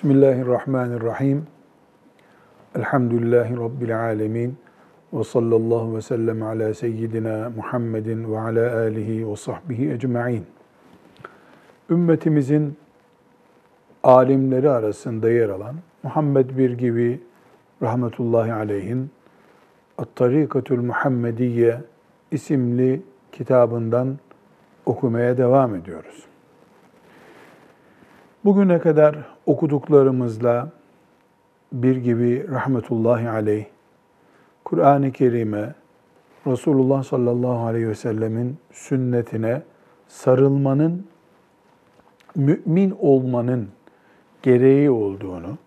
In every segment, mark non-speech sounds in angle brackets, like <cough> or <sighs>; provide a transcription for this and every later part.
Bismillahirrahmanirrahim. Elhamdülillahi Rabbil alemin. Ve sallallahu ve sellem ala seyyidina Muhammedin ve ala alihi ve sahbihi ecma'in. Ümmetimizin alimleri arasında yer alan Muhammed bir gibi rahmetullahi aleyhin At-Tarikatul Muhammediye isimli kitabından okumaya devam ediyoruz. Bugüne kadar okuduklarımızla bir gibi rahmetullahi aleyh, Kur'an-ı Kerim'e, Resulullah sallallahu aleyhi ve sellemin sünnetine sarılmanın, mümin olmanın gereği olduğunu,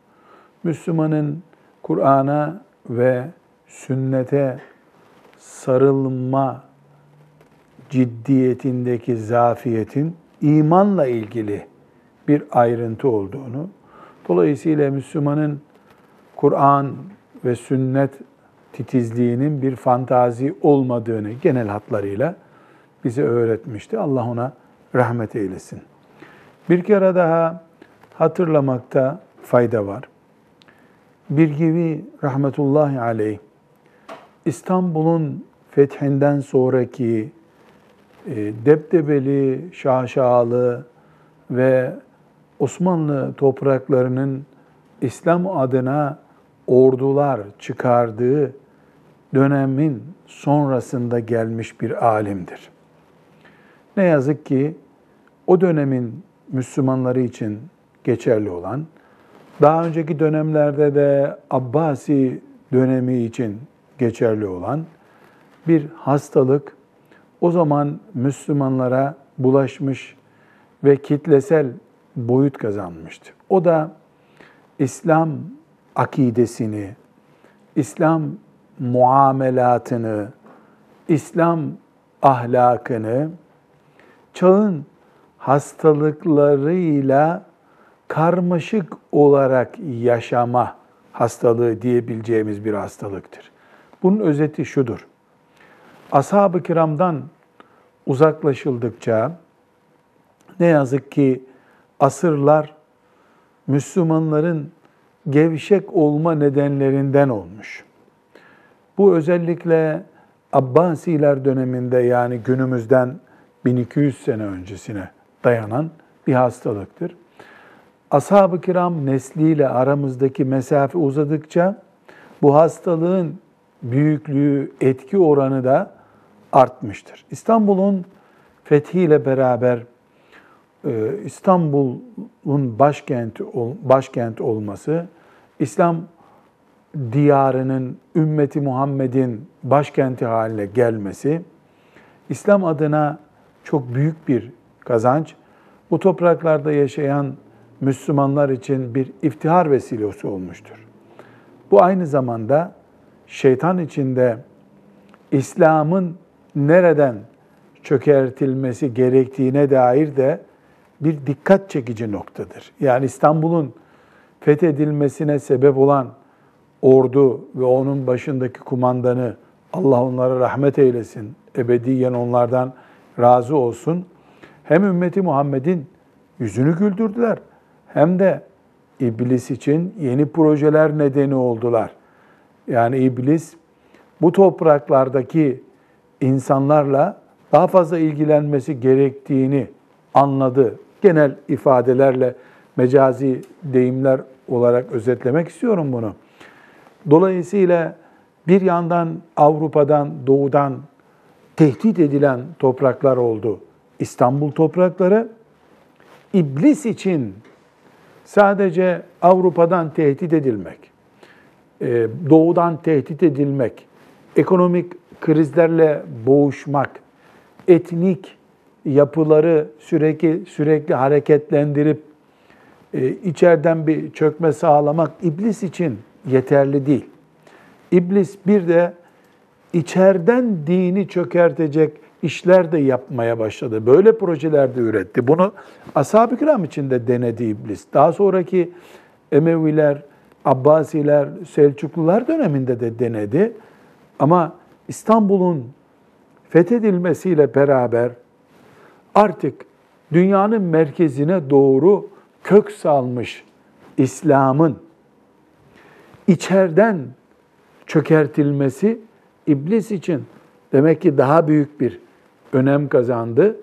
Müslümanın Kur'an'a ve sünnete sarılma ciddiyetindeki zafiyetin imanla ilgili bir ayrıntı olduğunu, dolayısıyla Müslümanın Kur'an ve sünnet titizliğinin bir fantazi olmadığını genel hatlarıyla bize öğretmişti. Allah ona rahmet eylesin. Bir kere daha hatırlamakta fayda var. Bir gibi rahmetullahi aleyh İstanbul'un fethinden sonraki e, debdebeli, şaşalı ve Osmanlı topraklarının İslam adına ordular çıkardığı dönemin sonrasında gelmiş bir alimdir. Ne yazık ki o dönemin Müslümanları için geçerli olan, daha önceki dönemlerde de Abbasi dönemi için geçerli olan bir hastalık o zaman Müslümanlara bulaşmış ve kitlesel boyut kazanmıştı. O da İslam akidesini, İslam muamelatını, İslam ahlakını çağın hastalıklarıyla karmaşık olarak yaşama hastalığı diyebileceğimiz bir hastalıktır. Bunun özeti şudur. Ashab-ı kiramdan uzaklaşıldıkça ne yazık ki asırlar Müslümanların gevşek olma nedenlerinden olmuş. Bu özellikle Abbasiler döneminde yani günümüzden 1200 sene öncesine dayanan bir hastalıktır. Ashab-ı kiram nesliyle aramızdaki mesafe uzadıkça bu hastalığın büyüklüğü, etki oranı da artmıştır. İstanbul'un fethiyle beraber İstanbul'un başkenti başkent olması, İslam diyarının ümmeti Muhammed'in başkenti haline gelmesi İslam adına çok büyük bir kazanç. Bu topraklarda yaşayan Müslümanlar için bir iftihar vesilesi olmuştur. Bu aynı zamanda şeytan içinde İslam'ın nereden çökertilmesi gerektiğine dair de bir dikkat çekici noktadır. Yani İstanbul'un fethedilmesine sebep olan ordu ve onun başındaki kumandanı Allah onlara rahmet eylesin, ebediyen onlardan razı olsun. Hem ümmeti Muhammed'in yüzünü güldürdüler hem de iblis için yeni projeler nedeni oldular. Yani iblis bu topraklardaki insanlarla daha fazla ilgilenmesi gerektiğini anladı. Genel ifadelerle mecazi deyimler olarak özetlemek istiyorum bunu. Dolayısıyla bir yandan Avrupa'dan, doğudan tehdit edilen topraklar oldu. İstanbul toprakları iblis için sadece Avrupa'dan tehdit edilmek, e, doğudan tehdit edilmek, ekonomik krizlerle boğuşmak, etnik yapıları sürekli sürekli hareketlendirip e, içeriden bir çökme sağlamak iblis için yeterli değil. İblis bir de içeriden dini çökertecek işler de yapmaya başladı. Böyle projeler de üretti. Bunu ashab-ı kiram için de denedi iblis. Daha sonraki Emeviler, Abbasiler, Selçuklular döneminde de denedi. Ama İstanbul'un fethedilmesiyle beraber artık dünyanın merkezine doğru kök salmış İslam'ın içeriden çökertilmesi iblis için demek ki daha büyük bir önem kazandı.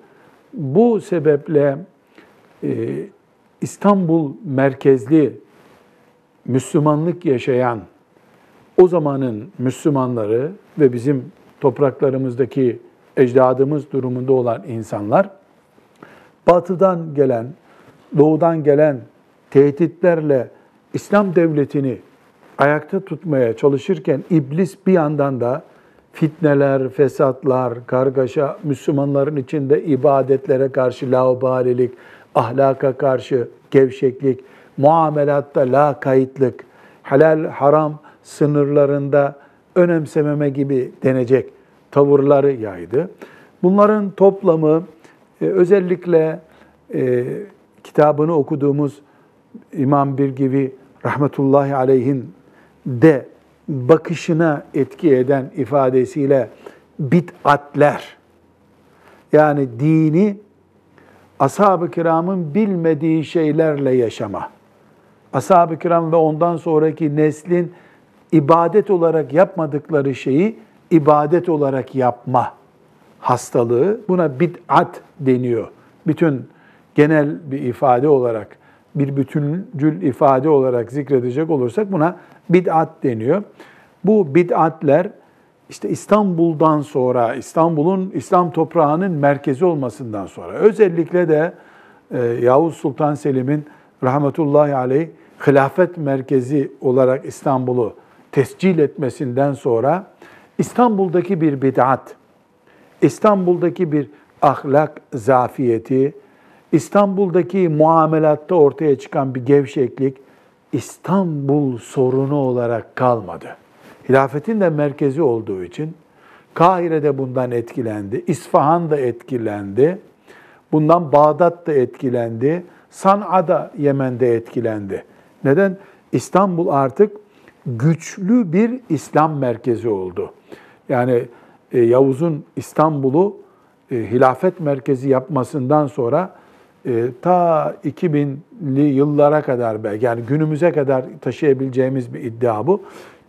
Bu sebeple e, İstanbul merkezli Müslümanlık yaşayan o zamanın Müslümanları ve bizim topraklarımızdaki ecdadımız durumunda olan insanlar batıdan gelen, doğudan gelen tehditlerle İslam devletini ayakta tutmaya çalışırken iblis bir yandan da fitneler, fesatlar, kargaşa, Müslümanların içinde ibadetlere karşı laubalilik, ahlaka karşı gevşeklik, muamelatta la kayıtlık, helal haram sınırlarında önemsememe gibi denecek tavırları yaydı. Bunların toplamı e, özellikle e, kitabını okuduğumuz İmam Birgivi rahmetullahi aleyhin de bakışına etki eden ifadesiyle bid'atler yani dini ashab-ı kiramın bilmediği şeylerle yaşama. Ashab-ı kiram ve ondan sonraki neslin ibadet olarak yapmadıkları şeyi ibadet olarak yapma hastalığı. Buna bid'at deniyor. Bütün genel bir ifade olarak, bir bütüncül ifade olarak zikredecek olursak buna bid'at deniyor. Bu bid'atler işte İstanbul'dan sonra, İstanbul'un İslam toprağının merkezi olmasından sonra, özellikle de e, Yavuz Sultan Selim'in rahmetullahi aleyh hilafet merkezi olarak İstanbul'u tescil etmesinden sonra İstanbul'daki bir bid'at, İstanbul'daki bir ahlak zafiyeti, İstanbul'daki muamelatta ortaya çıkan bir gevşeklik İstanbul sorunu olarak kalmadı. Hilafetin de merkezi olduğu için Kahire'de bundan etkilendi, İsfahan da etkilendi, bundan Bağdat da etkilendi, San'a'da Yemen'de etkilendi. Neden? İstanbul artık güçlü bir İslam merkezi oldu. Yani e, Yavuz'un İstanbul'u e, hilafet merkezi yapmasından sonra e, ta 2000'li yıllara kadar belki yani günümüze kadar taşıyabileceğimiz bir iddia bu.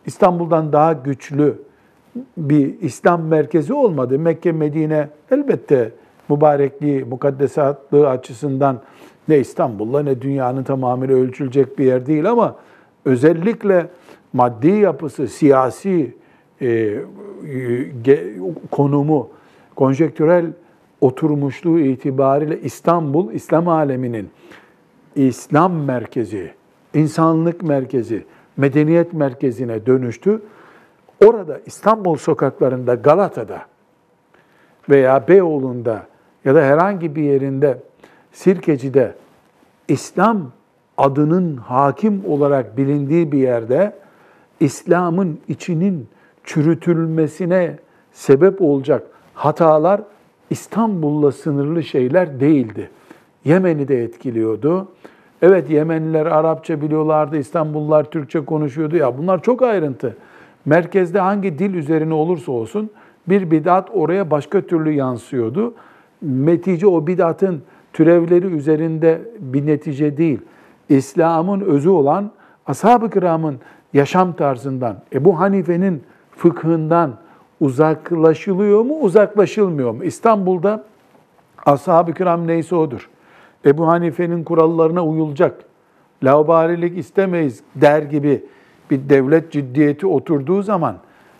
İstanbul'dan daha güçlü bir İslam merkezi olmadı. Mekke, Medine elbette mübarekliği, mukaddesatlığı açısından ne İstanbul'la ne dünyanın tamamıyla ölçülecek bir yer değil ama özellikle maddi yapısı, siyasi konumu, konjektürel oturmuşluğu itibariyle İstanbul, İslam aleminin İslam merkezi, insanlık merkezi, medeniyet merkezine dönüştü. Orada İstanbul sokaklarında, Galata'da veya Beyoğlu'nda ya da herhangi bir yerinde, Sirkeci'de İslam adının hakim olarak bilindiği bir yerde İslam'ın içinin çürütülmesine sebep olacak hatalar İstanbul'la sınırlı şeyler değildi. Yemen'i de etkiliyordu. Evet Yemenliler Arapça biliyorlardı, İstanbullular Türkçe konuşuyordu. Ya bunlar çok ayrıntı. Merkezde hangi dil üzerine olursa olsun bir bidat oraya başka türlü yansıyordu. Netice o bidatın türevleri üzerinde bir netice değil. İslam'ın özü olan ashab-ı kiramın yaşam tarzından, Ebu Hanife'nin fıkhından uzaklaşılıyor mu, uzaklaşılmıyor mu? İstanbul'da ashab-ı kiram neyse odur. Ebu Hanife'nin kurallarına uyulacak. Laubalilik istemeyiz der gibi bir devlet ciddiyeti oturduğu zaman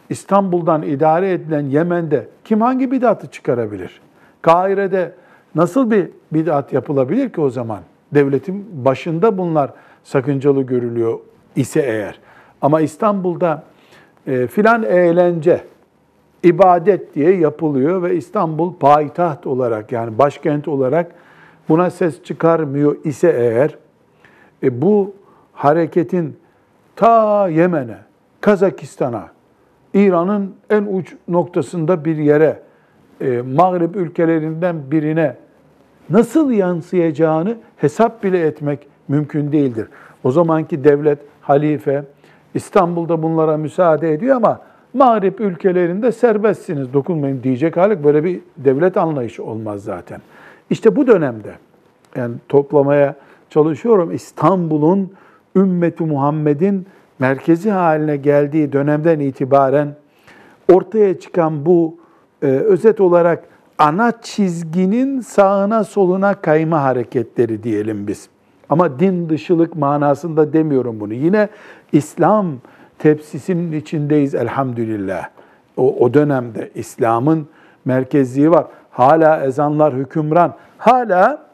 İstanbul'dan idare edilen Yemen'de kim hangi bidatı çıkarabilir? Kahire'de nasıl bir bidat yapılabilir ki o zaman? Devletin başında bunlar sakıncalı görülüyor ise eğer. Ama İstanbul'da e, filan eğlence, ibadet diye yapılıyor ve İstanbul payitaht olarak yani başkent olarak buna ses çıkarmıyor ise eğer e, bu hareketin ta Yemen'e, Kazakistan'a, İran'ın en uç noktasında bir yere, e, Mağrib ülkelerinden birine nasıl yansıyacağını hesap bile etmek mümkün değildir. O zamanki devlet, halife İstanbul'da bunlara müsaade ediyor ama Mağrip ülkelerinde serbestsiniz, dokunmayın diyecek halik böyle bir devlet anlayışı olmaz zaten. İşte bu dönemde yani toplamaya çalışıyorum İstanbul'un ümmeti Muhammed'in merkezi haline geldiği dönemden itibaren ortaya çıkan bu e, özet olarak ana çizginin sağına soluna kayma hareketleri diyelim biz. Ama din dışılık manasında demiyorum bunu. Yine İslam tepsisinin içindeyiz elhamdülillah. O, o dönemde İslam'ın merkezliği var. Hala ezanlar hükümran. Hala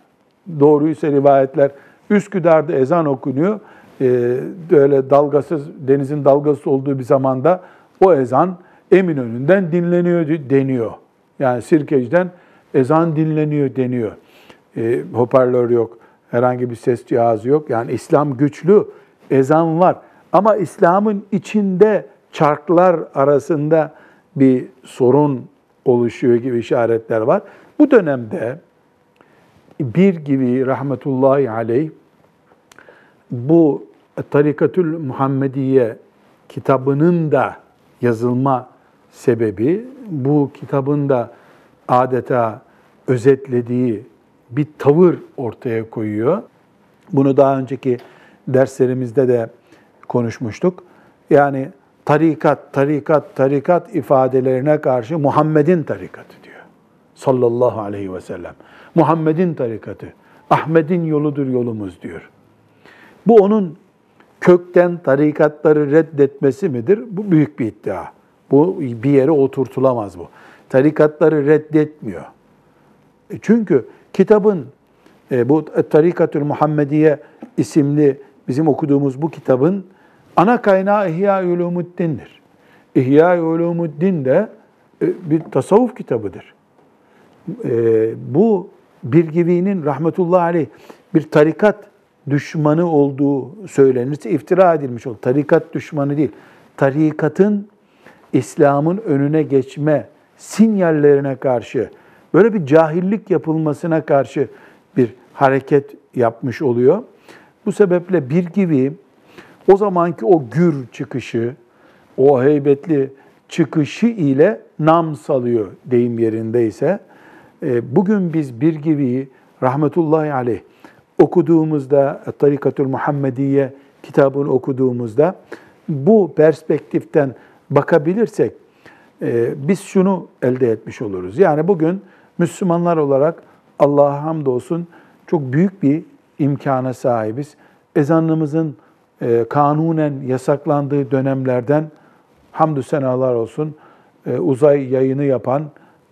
doğruysa rivayetler Üsküdar'da ezan okunuyor. Ee, böyle dalgasız, denizin dalgasız olduğu bir zamanda o ezan Eminönü'nden dinleniyor deniyor. Yani Sirkeci'den ezan dinleniyor deniyor. E, hoparlör yok, herhangi bir ses cihazı yok. Yani İslam güçlü, ezan var. Ama İslam'ın içinde çarklar arasında bir sorun oluşuyor gibi işaretler var. Bu dönemde bir gibi rahmetullahi aleyh bu Tarikatül Muhammediye kitabının da yazılma sebebi bu kitabın da adeta özetlediği bir tavır ortaya koyuyor. Bunu daha önceki derslerimizde de konuşmuştuk. Yani tarikat, tarikat, tarikat ifadelerine karşı Muhammed'in tarikatı diyor. Sallallahu aleyhi ve sellem. Muhammed'in tarikatı, Ahmet'in yoludur yolumuz diyor. Bu onun kökten tarikatları reddetmesi midir? Bu büyük bir iddia. Bu bir yere oturtulamaz bu. Tarikatları reddetmiyor. E çünkü kitabın e, bu Tarikatül Muhammediye isimli bizim okuduğumuz bu kitabın ana kaynağı İhya Ulumuddin'dir. İhya Ulumuddin de e, bir tasavvuf kitabıdır. Bu Birgivi'nin rahmetullahi aleyh bir tarikat düşmanı olduğu söylenirse iftira edilmiş olur. Tarikat düşmanı değil. Tarikatın İslam'ın önüne geçme sinyallerine karşı, böyle bir cahillik yapılmasına karşı bir hareket yapmış oluyor. Bu sebeple bir gibi o zamanki o gür çıkışı, o heybetli çıkışı ile nam salıyor deyim yerindeyse. E, bugün biz bir gibi rahmetullahi aleyh okuduğumuzda Tarikatül Muhammediye kitabını okuduğumuzda bu perspektiften bakabilirsek e, biz şunu elde etmiş oluruz. Yani bugün Müslümanlar olarak Allah'a hamdolsun çok büyük bir imkana sahibiz. Ezanımızın e, kanunen yasaklandığı dönemlerden hamdü senalar olsun e, uzay yayını yapan,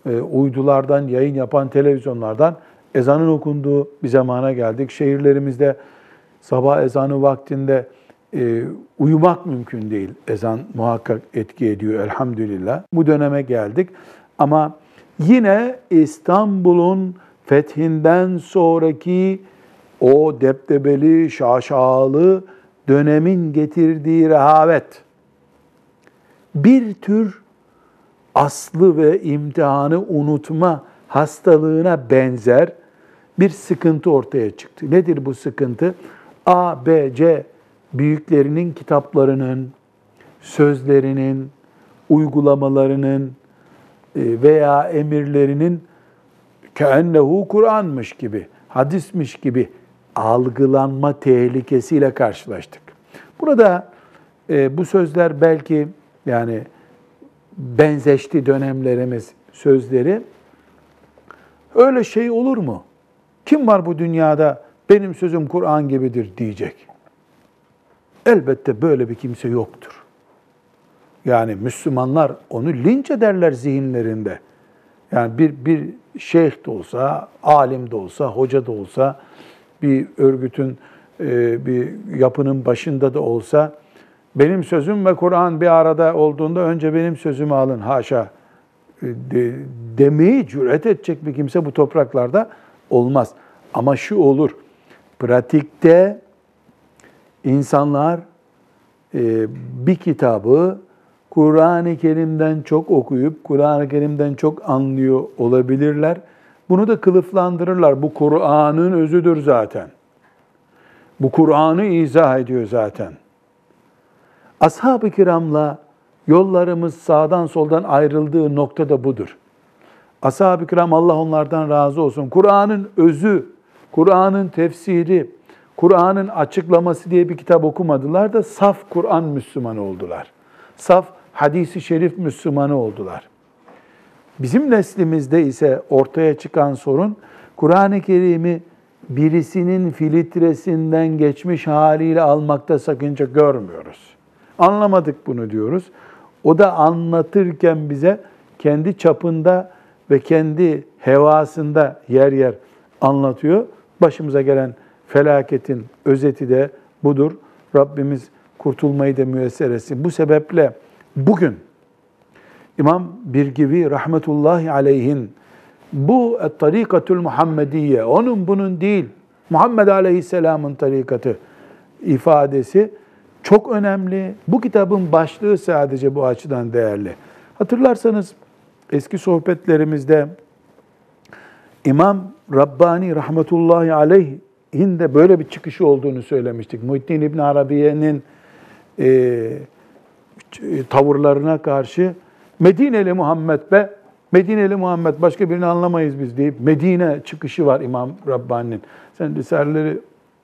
e, uydulardan yayın yapan televizyonlardan ezanın okunduğu bir zamana geldik. Şehirlerimizde sabah ezanı vaktinde uyumak mümkün değil. Ezan muhakkak etki ediyor elhamdülillah. Bu döneme geldik. Ama yine İstanbul'un fethinden sonraki o deptebeli, şaşalı dönemin getirdiği rehavet bir tür aslı ve imtihanı unutma hastalığına benzer bir sıkıntı ortaya çıktı. Nedir bu sıkıntı? A, B, C büyüklerinin kitaplarının, sözlerinin, uygulamalarının veya emirlerinin keennehu Kur'an'mış gibi, hadismiş gibi algılanma tehlikesiyle karşılaştık. Burada e, bu sözler belki yani benzeşti dönemlerimiz sözleri. Öyle şey olur mu? Kim var bu dünyada benim sözüm Kur'an gibidir diyecek. Elbette böyle bir kimse yoktur. Yani Müslümanlar onu linç ederler zihinlerinde. Yani bir, bir şeyh de olsa, alim de olsa, hoca da olsa, bir örgütün, e, bir yapının başında da olsa, benim sözüm ve Kur'an bir arada olduğunda önce benim sözümü alın haşa e, de, demeyi cüret edecek bir kimse bu topraklarda olmaz. Ama şu olur, pratikte insanlar e, bir kitabı Kur'an-ı Kerim'den çok okuyup Kur'an-ı Kerim'den çok anlıyor olabilirler. Bunu da kılıflandırırlar. Bu Kur'an'ın özüdür zaten. Bu Kur'an'ı izah ediyor zaten. Ashab-ı kiramla yollarımız sağdan soldan ayrıldığı nokta da budur. Ashab-ı kiram Allah onlardan razı olsun. Kur'an'ın özü, Kur'an'ın tefsiri, Kur'an'ın açıklaması diye bir kitap okumadılar da saf Kur'an Müslümanı oldular. Saf hadisi şerif Müslümanı oldular. Bizim neslimizde ise ortaya çıkan sorun Kur'an-ı Kerim'i birisinin filtresinden geçmiş haliyle almakta sakınca görmüyoruz. Anlamadık bunu diyoruz. O da anlatırken bize kendi çapında ve kendi hevasında yer yer anlatıyor. Başımıza gelen felaketin özeti de budur. Rabbimiz kurtulmayı da müyesser etsin. Bu sebeple bugün İmam Birgivi rahmetullahi aleyhin bu tarikatül Muhammediye, onun bunun değil, Muhammed Aleyhisselam'ın tarikatı ifadesi çok önemli. Bu kitabın başlığı sadece bu açıdan değerli. Hatırlarsanız eski sohbetlerimizde İmam Rabbani rahmetullahi aleyhin de böyle bir çıkışı olduğunu söylemiştik. Muhittin İbn Arabiye'nin e, tavırlarına karşı Medineli Muhammed be, Medineli Muhammed başka birini anlamayız biz deyip Medine çıkışı var İmam Rabbani'nin. Sen Risaleleri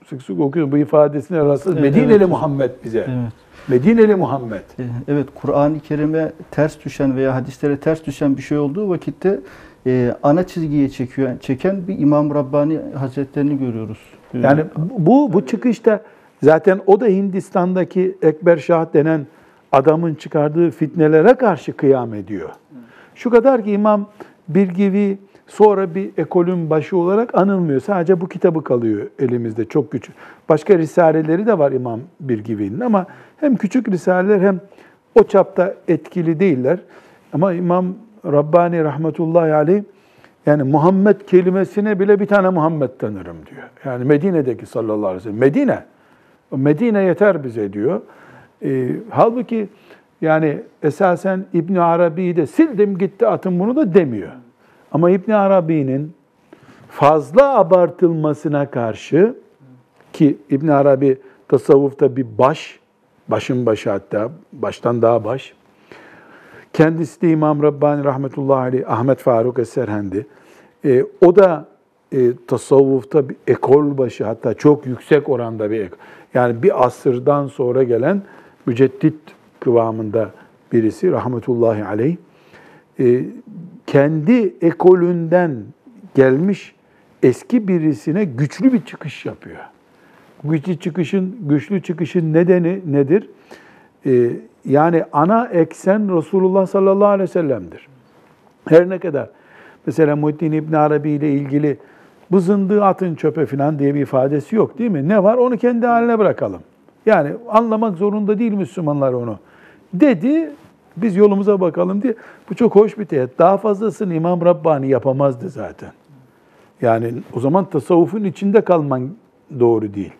sık sık okuyorsun bu ifadesine rastlıyorsun. Evet, Medineli evet. Muhammed bize. Evet. Medineli Muhammed. E, evet, Kur'an-ı Kerim'e ters düşen veya hadislere ters düşen bir şey olduğu vakitte e, ana çizgiye çekiyor, çeken bir İmam Rabbani Hazretlerini görüyoruz. Yani bu bu çıkışta zaten o da Hindistan'daki Ekber Şah denen adamın çıkardığı fitnelere karşı kıyam ediyor. Şu kadar ki İmam Birgivi sonra bir ekolün başı olarak anılmıyor. Sadece bu kitabı kalıyor elimizde çok küçük. Başka risaleleri de var İmam Birgivi'nin ama hem küçük risaleler hem o çapta etkili değiller. Ama İmam Rabbani rahmetullahi aleyh yani Muhammed kelimesine bile bir tane Muhammed tanırım diyor. Yani Medine'deki sallallahu aleyhi ve sellem. Medine. Medine yeter bize diyor. E, halbuki yani esasen İbn Arabi'yi de sildim gitti atın bunu da demiyor. Ama İbn Arabi'nin fazla abartılmasına karşı ki İbn Arabi tasavvufta bir baş, başın başı hatta baştan daha baş. Kendisi de İmam Rabbani rahmetullahi aleyh Ahmet Faruk Eserhendi. E, o da e, tasavvufta bir ekol başı hatta çok yüksek oranda bir ekol. Yani bir asırdan sonra gelen müceddit kıvamında birisi rahmetullahi aleyh. E, kendi ekolünden gelmiş eski birisine güçlü bir çıkış yapıyor. Güçlü çıkışın güçlü çıkışın nedeni nedir? Ee, yani ana eksen Resulullah sallallahu aleyhi ve sellem'dir. Her ne kadar mesela Muhittin İbn Arabi ile ilgili bu zındığı atın çöpe falan diye bir ifadesi yok değil mi? Ne var? Onu kendi haline bırakalım. Yani anlamak zorunda değil Müslümanlar onu. Dedi, biz yolumuza bakalım diye. Bu çok hoş bir teyit. Daha fazlasını İmam Rabbani yapamazdı zaten. Yani o zaman tasavvufun içinde kalman doğru değil.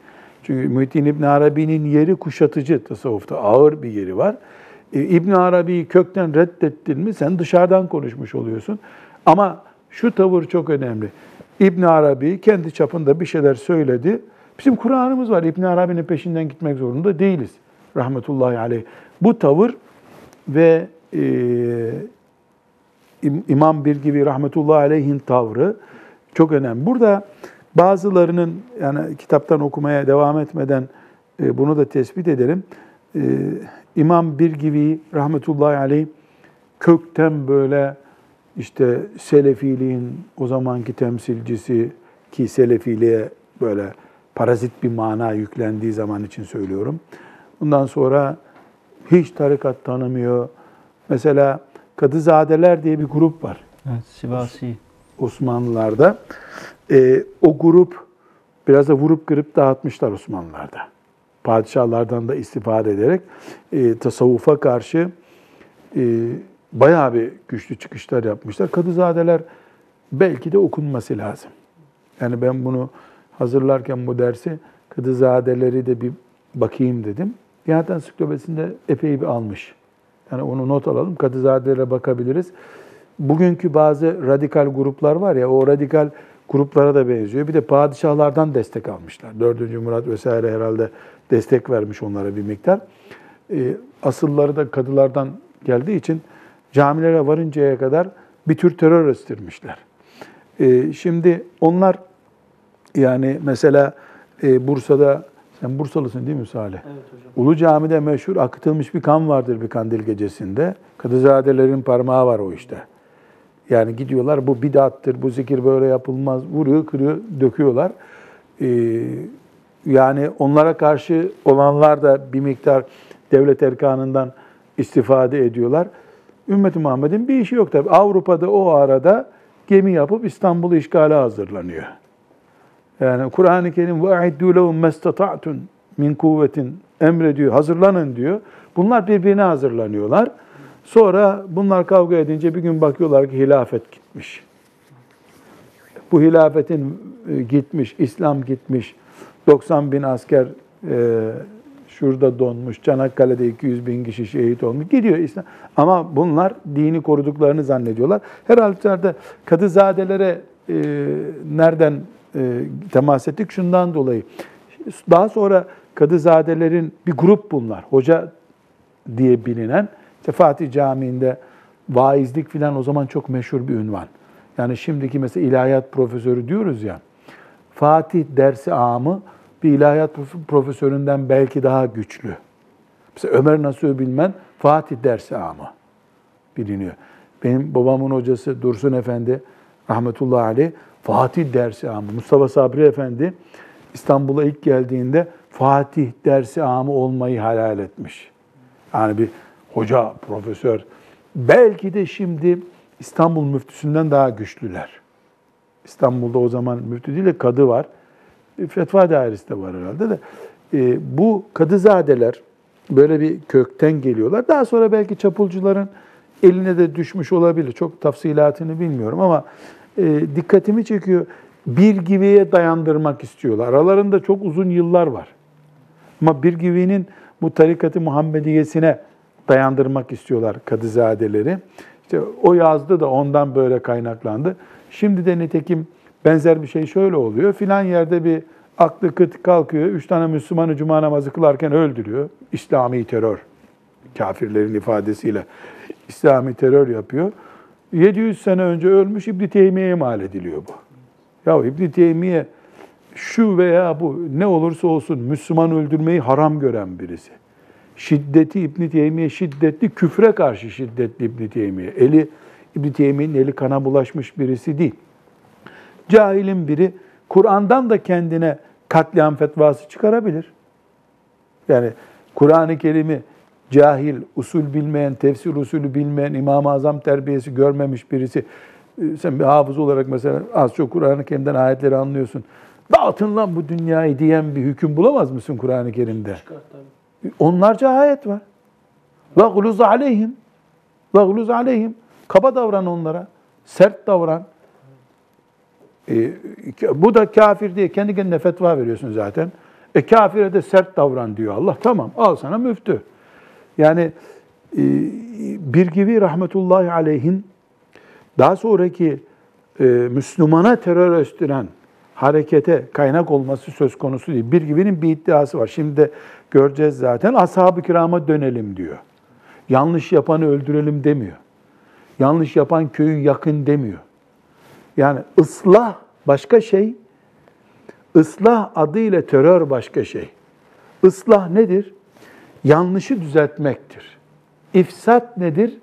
Çünkü Muhittin İbn Arabi'nin yeri kuşatıcı tasavvufta. Ağır bir yeri var. E, İbn Arabi'yi kökten reddettin mi sen dışarıdan konuşmuş oluyorsun. Ama şu tavır çok önemli. İbn Arabi kendi çapında bir şeyler söyledi. Bizim Kur'an'ımız var. İbn Arabi'nin peşinden gitmek zorunda değiliz. Rahmetullahi aleyh. Bu tavır ve e, İmam Bir gibi rahmetullahi aleyhin tavrı çok önemli. Burada bazılarının yani kitaptan okumaya devam etmeden e, bunu da tespit edelim. E, İmam Bir gibi rahmetullahi aleyh kökten böyle işte Selefiliğin o zamanki temsilcisi ki Selefiliğe böyle parazit bir mana yüklendiği zaman için söylüyorum. Bundan sonra hiç tarikat tanımıyor. Mesela Kadızadeler diye bir grup var. Evet, Sivasi. Osmanlılarda. Ee, o grup biraz da vurup kırıp dağıtmışlar Osmanlılarda. Padişahlardan da istifade ederek e, tasavvufa karşı e, bayağı bir güçlü çıkışlar yapmışlar. Kadızadeler belki de okunması lazım. Yani ben bunu hazırlarken bu dersi Kadızadeleri de bir bakayım dedim. Diyanet Ansiklopedisi'nde epey bir almış. Yani onu not alalım. Kadızadelere bakabiliriz. Bugünkü bazı radikal gruplar var ya, o radikal gruplara da benziyor. Bir de padişahlardan destek almışlar. Dördüncü Murat vesaire herhalde destek vermiş onlara bir miktar. E, asılları da kadılardan geldiği için camilere varıncaya kadar bir tür terör estirmişler. E, şimdi onlar yani mesela e, Bursa'da, sen Bursalısın değil mi Salih? Evet hocam. Ulu Cami'de meşhur akıtılmış bir kan vardır bir kandil gecesinde. Kadızadelerin parmağı var o işte. Yani gidiyorlar bu bidattır, bu zikir böyle yapılmaz. Vuruyor, kırıyor, döküyorlar. Ee, yani onlara karşı olanlar da bir miktar devlet erkanından istifade ediyorlar. Ümmeti Muhammed'in bir işi yok tabi. Avrupa'da o arada gemi yapıp İstanbul'u işgale hazırlanıyor. Yani Kur'an-ı Kerim وَاَعِدُّوا لَهُمْ مَسْتَطَعْتُنْ min kuvvetin emrediyor, hazırlanın diyor. Bunlar birbirine hazırlanıyorlar. Sonra bunlar kavga edince bir gün bakıyorlar ki hilafet gitmiş. Bu hilafetin e, gitmiş, İslam gitmiş, 90 bin asker e, şurada donmuş, Çanakkale'de 200 bin kişi şehit olmuş. Gidiyor İslam. Ama bunlar dini koruduklarını zannediyorlar. Her halükarda Kadızadelere e, nereden e, temas ettik? Şundan dolayı. Daha sonra Kadızadelerin bir grup bunlar. Hoca diye bilinen. İşte Fatih Camii'nde vaizlik filan o zaman çok meşhur bir ünvan. Yani şimdiki mesela ilahiyat profesörü diyoruz ya. Fatih dersi amı bir ilahiyat profesöründen belki daha güçlü. Mesela Ömer Nasuh Bilmen Fatih dersi amı biliniyor. Benim babamın hocası Dursun Efendi rahmetullahi aleyh Fatih dersi amı. Mustafa Sabri Efendi İstanbul'a ilk geldiğinde Fatih dersi amı olmayı hayal etmiş. Yani bir hoca, profesör. Belki de şimdi İstanbul müftüsünden daha güçlüler. İstanbul'da o zaman müftü değil de kadı var. Fetva dairesi de var herhalde de. E, bu kadızadeler böyle bir kökten geliyorlar. Daha sonra belki çapulcuların eline de düşmüş olabilir. Çok tafsilatını bilmiyorum ama e, dikkatimi çekiyor. Bir giviye dayandırmak istiyorlar. Aralarında çok uzun yıllar var. Ama bir givinin bu tarikatı Muhammediyesine dayandırmak istiyorlar Kadızadeleri. İşte o yazdı da ondan böyle kaynaklandı. Şimdi de nitekim benzer bir şey şöyle oluyor. Filan yerde bir aklı kıt kalkıyor. Üç tane Müslümanı cuma namazı kılarken öldürüyor. İslami terör. Kafirlerin ifadesiyle İslami terör yapıyor. 700 sene önce ölmüş İbn Teymiye'ye mal ediliyor bu. Ya İbn Teymiye şu veya bu ne olursa olsun Müslüman öldürmeyi haram gören birisi. Şiddeti İbn Teymiye şiddetli, küfre karşı şiddetli İbn Teymiye. Eli İbn Teymiye'nin eli kana bulaşmış birisi değil. Cahilin biri Kur'an'dan da kendine katliam fetvası çıkarabilir. Yani Kur'an-ı Kerim'i cahil, usul bilmeyen, tefsir usulü bilmeyen, İmam-ı Azam terbiyesi görmemiş birisi, e, sen bir hafız olarak mesela az çok Kur'an-ı Kerim'den ayetleri anlıyorsun. Dağıtın lan bu dünyayı diyen bir hüküm bulamaz mısın Kur'an-ı Kerim'de? Onlarca ayet var. Ve guluz aleyhim. Ve guluz aleyhim. Kaba davran onlara. Sert davran. E, bu da kafir diye kendi kendine fetva veriyorsun zaten. E kafire de sert davran diyor Allah. Tamam al sana müftü. Yani e, bir gibi rahmetullahi aleyhin daha sonraki e, Müslümana terör östüren harekete kaynak olması söz konusu değil. Bir gibinin bir iddiası var. Şimdi de göreceğiz zaten. Ashab-ı kirama dönelim diyor. Yanlış yapanı öldürelim demiyor. Yanlış yapan köyü yakın demiyor. Yani ıslah başka şey, ıslah adıyla terör başka şey. Islah nedir? Yanlışı düzeltmektir. İfsat nedir?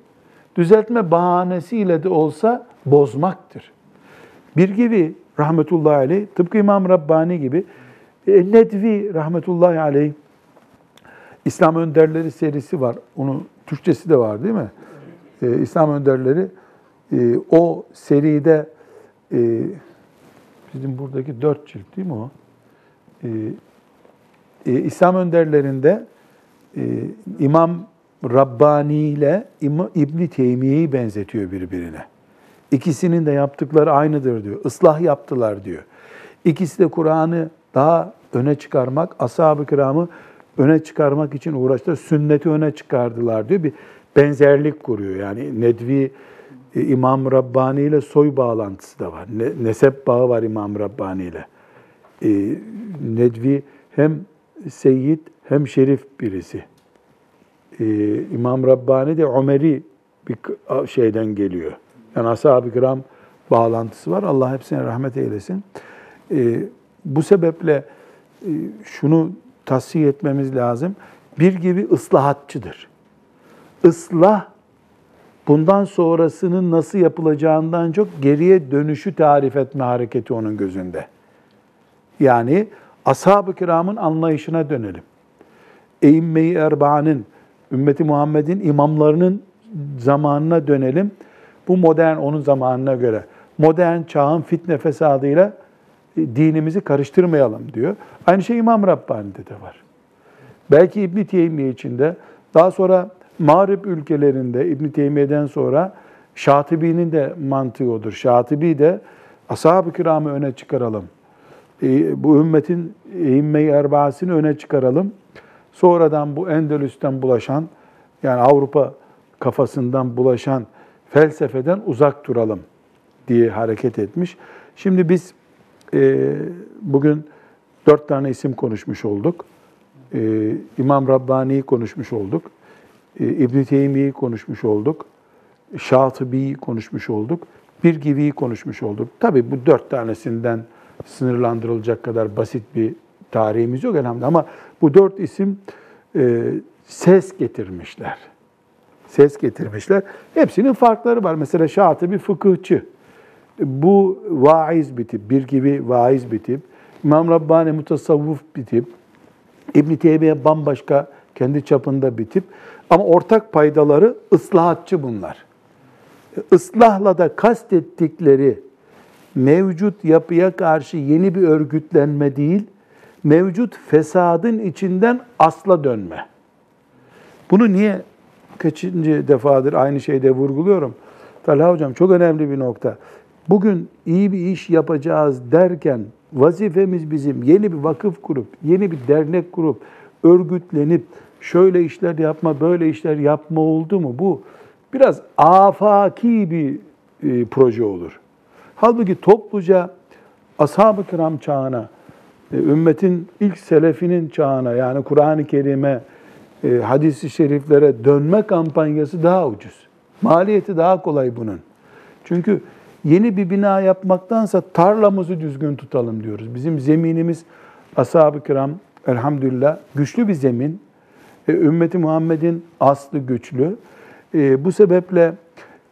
Düzeltme bahanesiyle de olsa bozmaktır. Bir gibi rahmetullahi aleyh, tıpkı İmam Rabbani gibi e, Nedvi rahmetullahi aleyh İslam Önderleri serisi var. Onun Türkçesi de var değil mi? Ee, İslam Önderleri e, o seride e, bizim buradaki dört cilt değil mi o? E, e, İslam Önderlerinde e, İmam Rabbani ile İbni Teymiye'yi benzetiyor birbirine. İkisinin de yaptıkları aynıdır diyor. Islah yaptılar diyor. İkisi de Kur'an'ı daha öne çıkarmak, ashab-ı kiramı öne çıkarmak için uğraştılar. Sünneti öne çıkardılar diyor. Bir benzerlik kuruyor. Yani Nedvi e, İmam Rabbani ile soy bağlantısı da var. Ne, nesep bağı var İmam Rabbani ile. E, Nedvi hem Seyyid hem Şerif birisi. E, İmam Rabbani de Ömer'i bir şeyden geliyor. Yani ashab-ı kiram bağlantısı var. Allah hepsine rahmet eylesin. E, bu sebeple e, şunu tasfiye etmemiz lazım. Bir gibi ıslahatçıdır. Islah bundan sonrasının nasıl yapılacağından çok geriye dönüşü tarif etme hareketi onun gözünde. Yani ashab-ı kiramın anlayışına dönelim. Eğimme-i Erba'nın, ümmeti Muhammed'in imamlarının zamanına dönelim. Bu modern onun zamanına göre. Modern çağın fitne fesadıyla e, dinimizi karıştırmayalım diyor. Aynı şey İmam Rabbani'de de var. Belki İbn Teymiye içinde daha sonra Mağrib ülkelerinde İbn Teymiye'den sonra Şatibi'nin de mantığı odur. Şatibi de ashab-ı kiramı öne çıkaralım. E, bu ümmetin eğimme-i erbaasını öne çıkaralım. Sonradan bu Endülüs'ten bulaşan, yani Avrupa kafasından bulaşan felsefeden uzak duralım diye hareket etmiş. Şimdi biz e, bugün dört tane isim konuşmuş olduk. E, İmam Rabbani'yi konuşmuş olduk. E, İbn-i Teymiye'yi konuşmuş olduk. Şatıbi'yi konuşmuş olduk. Bir Givi'yi konuşmuş olduk. Tabii bu dört tanesinden sınırlandırılacak kadar basit bir tarihimiz yok elhamdülillah. Ama bu dört isim e, ses getirmişler. Ses getirmişler. Hepsinin farkları var. Mesela Şatıbi fıkıhçı. Bu vaiz bir tip, bir gibi vaiz bir tip. İmam Rabbani mutasavvuf bir tip. İbn Teymiye bambaşka kendi çapında bir tip. Ama ortak paydaları ıslahatçı bunlar. Islahla da kastettikleri mevcut yapıya karşı yeni bir örgütlenme değil, mevcut fesadın içinden asla dönme. Bunu niye kaçıncı defadır aynı şeyde vurguluyorum? Talha Hocam çok önemli bir nokta. Bugün iyi bir iş yapacağız derken vazifemiz bizim yeni bir vakıf kurup, yeni bir dernek kurup, örgütlenip şöyle işler yapma, böyle işler yapma oldu mu? Bu biraz afaki bir e, proje olur. Halbuki topluca ashab-ı kiram çağına, e, ümmetin ilk selefinin çağına yani Kur'an-ı Kerim'e, e, hadis-i şeriflere dönme kampanyası daha ucuz. Maliyeti daha kolay bunun. Çünkü yeni bir bina yapmaktansa tarlamızı düzgün tutalım diyoruz. Bizim zeminimiz ashab-ı kiram elhamdülillah güçlü bir zemin. E, ümmeti Muhammed'in aslı güçlü. Bu sebeple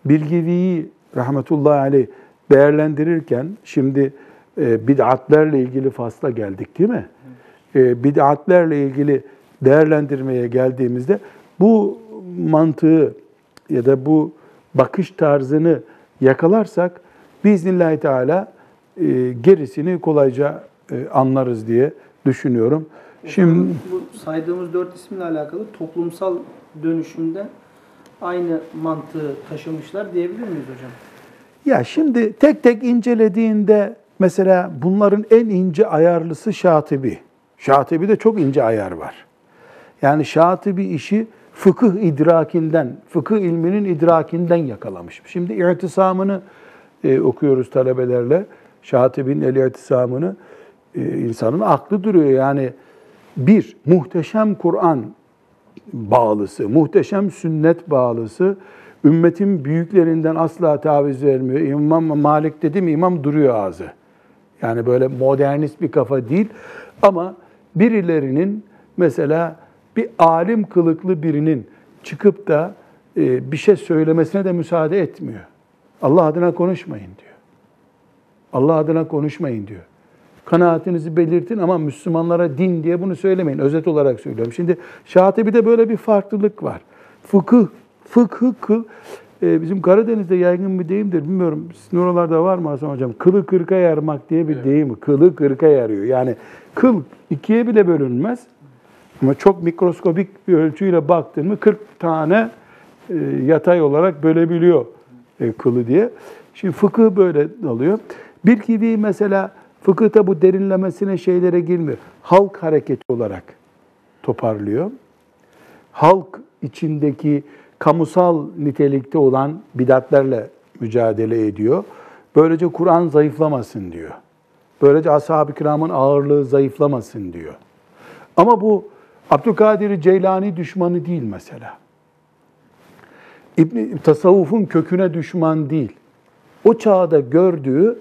Bilgivi'yi rahmetullahi aleyh değerlendirirken şimdi e, bid'atlerle ilgili fasla geldik değil mi? E, bid'atlerle ilgili değerlendirmeye geldiğimizde bu mantığı ya da bu bakış tarzını yakalarsak biiznillahü teala e, gerisini kolayca e, anlarız diye düşünüyorum. Şimdi bu saydığımız dört isimle alakalı toplumsal dönüşümde aynı mantığı taşımışlar diyebilir miyiz hocam? Ya şimdi tek tek incelediğinde mesela bunların en ince ayarlısı Şatibi. Şatibi'de çok ince ayar var. Yani Şatibi işi fıkıh idrakinden, fıkıh ilminin idrakinden yakalamış. Şimdi irtisamını e, okuyoruz talebelerle. Şatibi'nin el irtisamını e, insanın aklı duruyor. Yani bir, muhteşem Kur'an bağlısı, muhteşem sünnet bağlısı, ümmetin büyüklerinden asla taviz vermiyor. İmam Malik dedi mi imam duruyor ağzı. Yani böyle modernist bir kafa değil. Ama birilerinin mesela bir alim kılıklı birinin çıkıp da e, bir şey söylemesine de müsaade etmiyor. Allah adına konuşmayın diyor. Allah adına konuşmayın diyor. Kanaatinizi belirtin ama Müslümanlara din diye bunu söylemeyin. Özet olarak söylüyorum. Şimdi Şatibi'de böyle bir farklılık var. Fıkıh, fıkıh, kıl, e, bizim Karadeniz'de yaygın bir deyimdir. Bilmiyorum sizin oralarda var mı Hasan Hocam? Kılı kırka yarmak diye bir evet. deyim. Kılı kırka yarıyor. Yani kıl ikiye bile bölünmez. Ama çok mikroskobik bir ölçüyle baktın mı 40 tane e, yatay olarak bölebiliyor e, kılı diye. Şimdi fıkıh böyle alıyor. Bir gibi mesela fıkıhta bu derinlemesine şeylere girmiyor. Halk hareketi olarak toparlıyor. Halk içindeki kamusal nitelikte olan bidatlerle mücadele ediyor. Böylece Kur'an zayıflamasın diyor. Böylece ashab-ı kiramın ağırlığı zayıflamasın diyor. Ama bu Abdülkadir Ceylani düşmanı değil mesela. İbn tasavvufun köküne düşman değil. O çağda gördüğü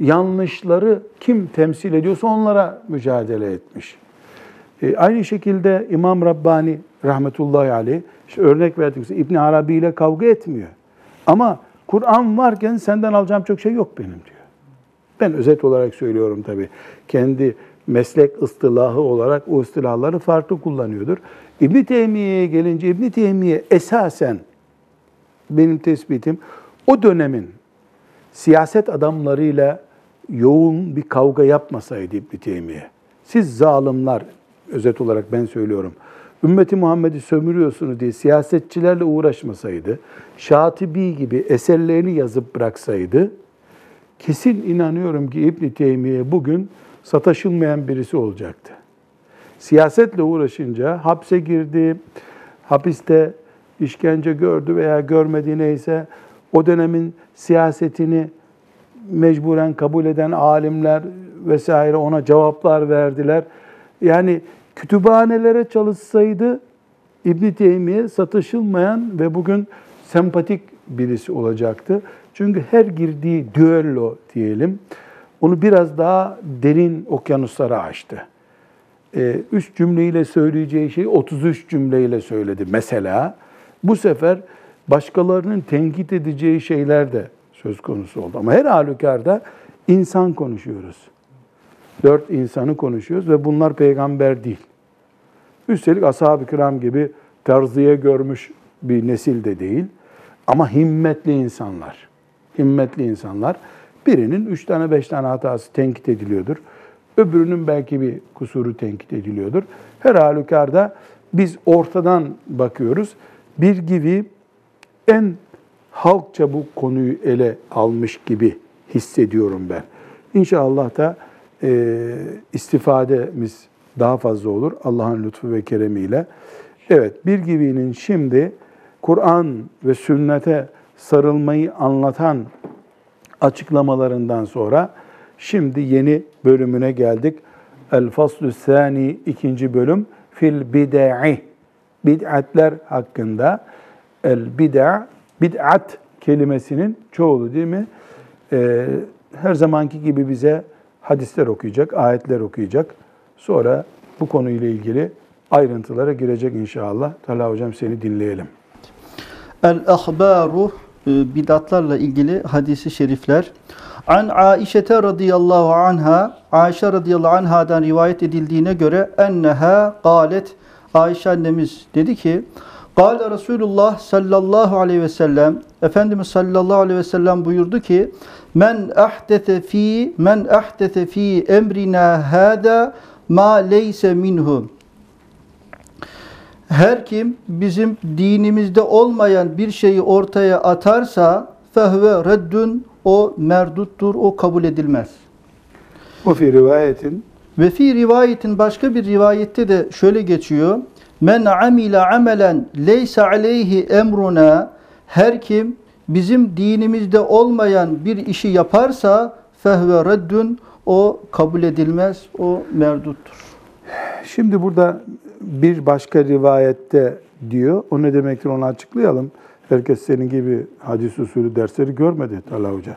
yanlışları kim temsil ediyorsa onlara mücadele etmiş. E, aynı şekilde İmam Rabbani rahmetullahi aleyh işte örnek verdik İbn Arabi ile kavga etmiyor. Ama Kur'an varken senden alacağım çok şey yok benim diyor. Ben özet olarak söylüyorum tabii. Kendi meslek ıstılahı olarak o ıstılahları farklı kullanıyordur. İbn Teymiye'ye gelince İbn Teymiye esasen benim tespitim o dönemin siyaset adamlarıyla yoğun bir kavga yapmasaydı İbn Teymiye. Siz zalimler özet olarak ben söylüyorum. Ümmeti Muhammed'i sömürüyorsunuz diye siyasetçilerle uğraşmasaydı, Şatibi gibi eserlerini yazıp bıraksaydı, kesin inanıyorum ki İbn Teymiye bugün sataşılmayan birisi olacaktı. Siyasetle uğraşınca hapse girdi, hapiste işkence gördü veya görmedi neyse o dönemin siyasetini mecburen kabul eden alimler vesaire ona cevaplar verdiler. Yani kütüphanelere çalışsaydı İbn Teymiye satışılmayan ve bugün sempatik birisi olacaktı. Çünkü her girdiği düello diyelim onu biraz daha derin okyanuslara açtı. Ee, üç cümleyle söyleyeceği şeyi 33 cümleyle söyledi mesela. Bu sefer başkalarının tenkit edeceği şeyler de söz konusu oldu. Ama her halükarda insan konuşuyoruz. Dört insanı konuşuyoruz ve bunlar peygamber değil. Üstelik ashab-ı kiram gibi terziye görmüş bir nesil de değil. Ama himmetli insanlar. Himmetli insanlar. Birinin üç tane beş tane hatası tenkit ediliyordur. Öbürünün belki bir kusuru tenkit ediliyordur. Her halükarda biz ortadan bakıyoruz. Bir gibi en halkça bu konuyu ele almış gibi hissediyorum ben. İnşallah da e, istifademiz daha fazla olur Allah'ın lütfu ve keremiyle. Evet, bir gibinin şimdi Kur'an ve sünnete sarılmayı anlatan açıklamalarından sonra şimdi yeni bölümüne geldik. El faslü sani ikinci bölüm fil bid'i bid'atler hakkında el bid'a bid'at kelimesinin çoğulu değil mi? Ee, her zamanki gibi bize hadisler okuyacak, ayetler okuyacak. Sonra bu konuyla ilgili ayrıntılara girecek inşallah. Talha hocam seni dinleyelim. El-ahbaru e, bidatlarla ilgili hadisi şerifler. An Aişete radıyallahu anha, Ayşe radıyallahu anhadan rivayet edildiğine göre enneha galet, Ayşe annemiz dedi ki, Kale Resulullah sallallahu aleyhi ve sellem, Efendimiz sallallahu aleyhi ve sellem buyurdu ki, Men ahdete fi, men ahdete fi emrina hada ma leyse minhu. Her kim bizim dinimizde olmayan bir şeyi ortaya atarsa fehve reddün o merduttur, o kabul edilmez. O fi rivayetin Ve fi rivayetin başka bir rivayette de şöyle geçiyor. Men amile amelen leysa aleyhi emruna her kim bizim dinimizde olmayan bir işi yaparsa fehve reddün o kabul edilmez, o merduttur. Şimdi burada bir başka rivayette diyor. O ne demektir onu açıklayalım. Herkes senin gibi hadis usulü dersleri görmedi Talha Hoca.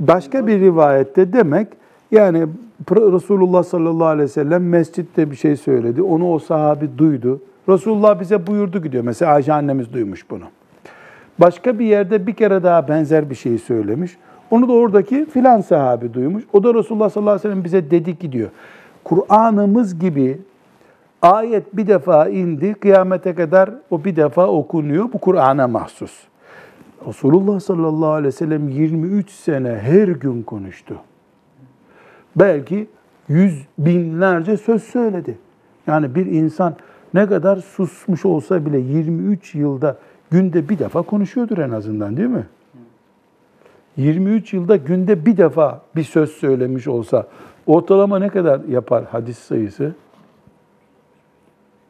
Başka bir rivayette demek yani Resulullah sallallahu aleyhi ve sellem mescitte bir şey söyledi. Onu o sahabi duydu. Resulullah bize buyurdu gidiyor. Mesela Ayşe annemiz duymuş bunu. Başka bir yerde bir kere daha benzer bir şey söylemiş. Onu da oradaki filan sahabi duymuş. O da Resulullah sallallahu aleyhi ve sellem bize dedi ki diyor. Kur'an'ımız gibi ayet bir defa indi, kıyamete kadar o bir defa okunuyor. Bu Kur'an'a mahsus. Resulullah sallallahu aleyhi ve sellem 23 sene her gün konuştu. Belki yüz binlerce söz söyledi. Yani bir insan ne kadar susmuş olsa bile 23 yılda günde bir defa konuşuyordur en azından değil mi? 23 yılda günde bir defa bir söz söylemiş olsa ortalama ne kadar yapar hadis sayısı?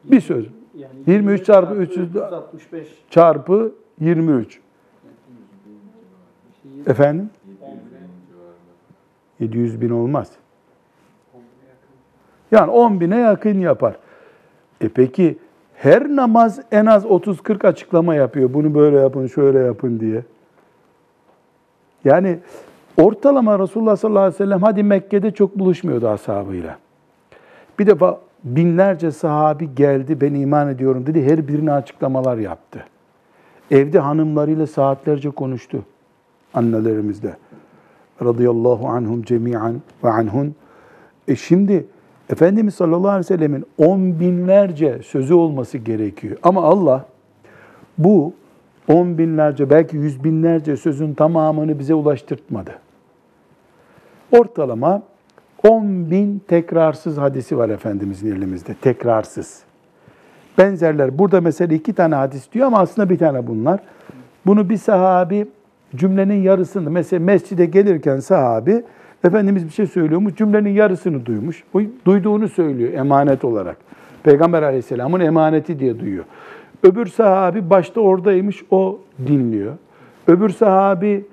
Bir söz. Yani 23 çarpı 300 365 çarpı 23. Efendim? 700 bin olmaz. Yani 10 bine yakın yapar. E peki her namaz en az 30-40 açıklama yapıyor. Bunu böyle yapın, şöyle yapın diye. Yani Ortalama Resulullah sallallahu aleyhi ve sellem hadi Mekke'de çok buluşmuyordu ashabıyla. Bir defa binlerce sahabi geldi ben iman ediyorum dedi. Her birine açıklamalar yaptı. Evde hanımlarıyla saatlerce konuştu annelerimizle. Radıyallahu anhum cemiyan ve anhun. E şimdi Efendimiz sallallahu aleyhi ve sellemin on binlerce sözü olması gerekiyor. Ama Allah bu on binlerce belki yüz binlerce sözün tamamını bize ulaştırtmadı. Ortalama 10 bin tekrarsız hadisi var Efendimizin elimizde. Tekrarsız. Benzerler. Burada mesela iki tane hadis diyor ama aslında bir tane bunlar. Bunu bir sahabi cümlenin yarısını, mesela mescide gelirken sahabi Efendimiz bir şey söylüyormuş, cümlenin yarısını duymuş. Bu duyduğunu söylüyor emanet olarak. Peygamber aleyhisselamın emaneti diye duyuyor. Öbür sahabi başta oradaymış, o dinliyor. Öbür sahabi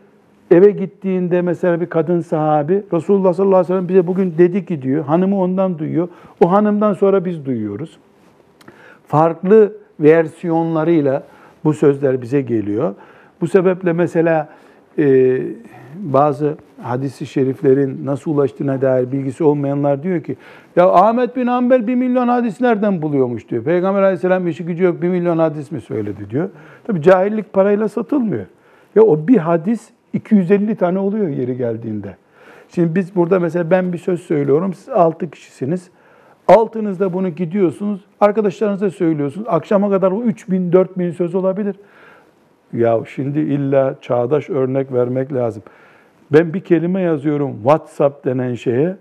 eve gittiğinde mesela bir kadın sahabi Resulullah sallallahu aleyhi ve sellem bize bugün dedi ki diyor. Hanımı ondan duyuyor. O hanımdan sonra biz duyuyoruz. Farklı versiyonlarıyla bu sözler bize geliyor. Bu sebeple mesela e, bazı hadisi şeriflerin nasıl ulaştığına dair bilgisi olmayanlar diyor ki ya Ahmet bin Hanbel bir milyon hadis nereden buluyormuş diyor. Peygamber aleyhisselam işi gücü yok bir milyon hadis mi söyledi diyor. Tabi cahillik parayla satılmıyor. Ya o bir hadis 250 tane oluyor yeri geldiğinde. Şimdi biz burada mesela ben bir söz söylüyorum. Siz 6 kişisiniz. Altınızda bunu gidiyorsunuz. Arkadaşlarınıza söylüyorsunuz. Akşama kadar o 3000 4000 söz olabilir. Ya şimdi illa çağdaş örnek vermek lazım. Ben bir kelime yazıyorum WhatsApp denen şeye.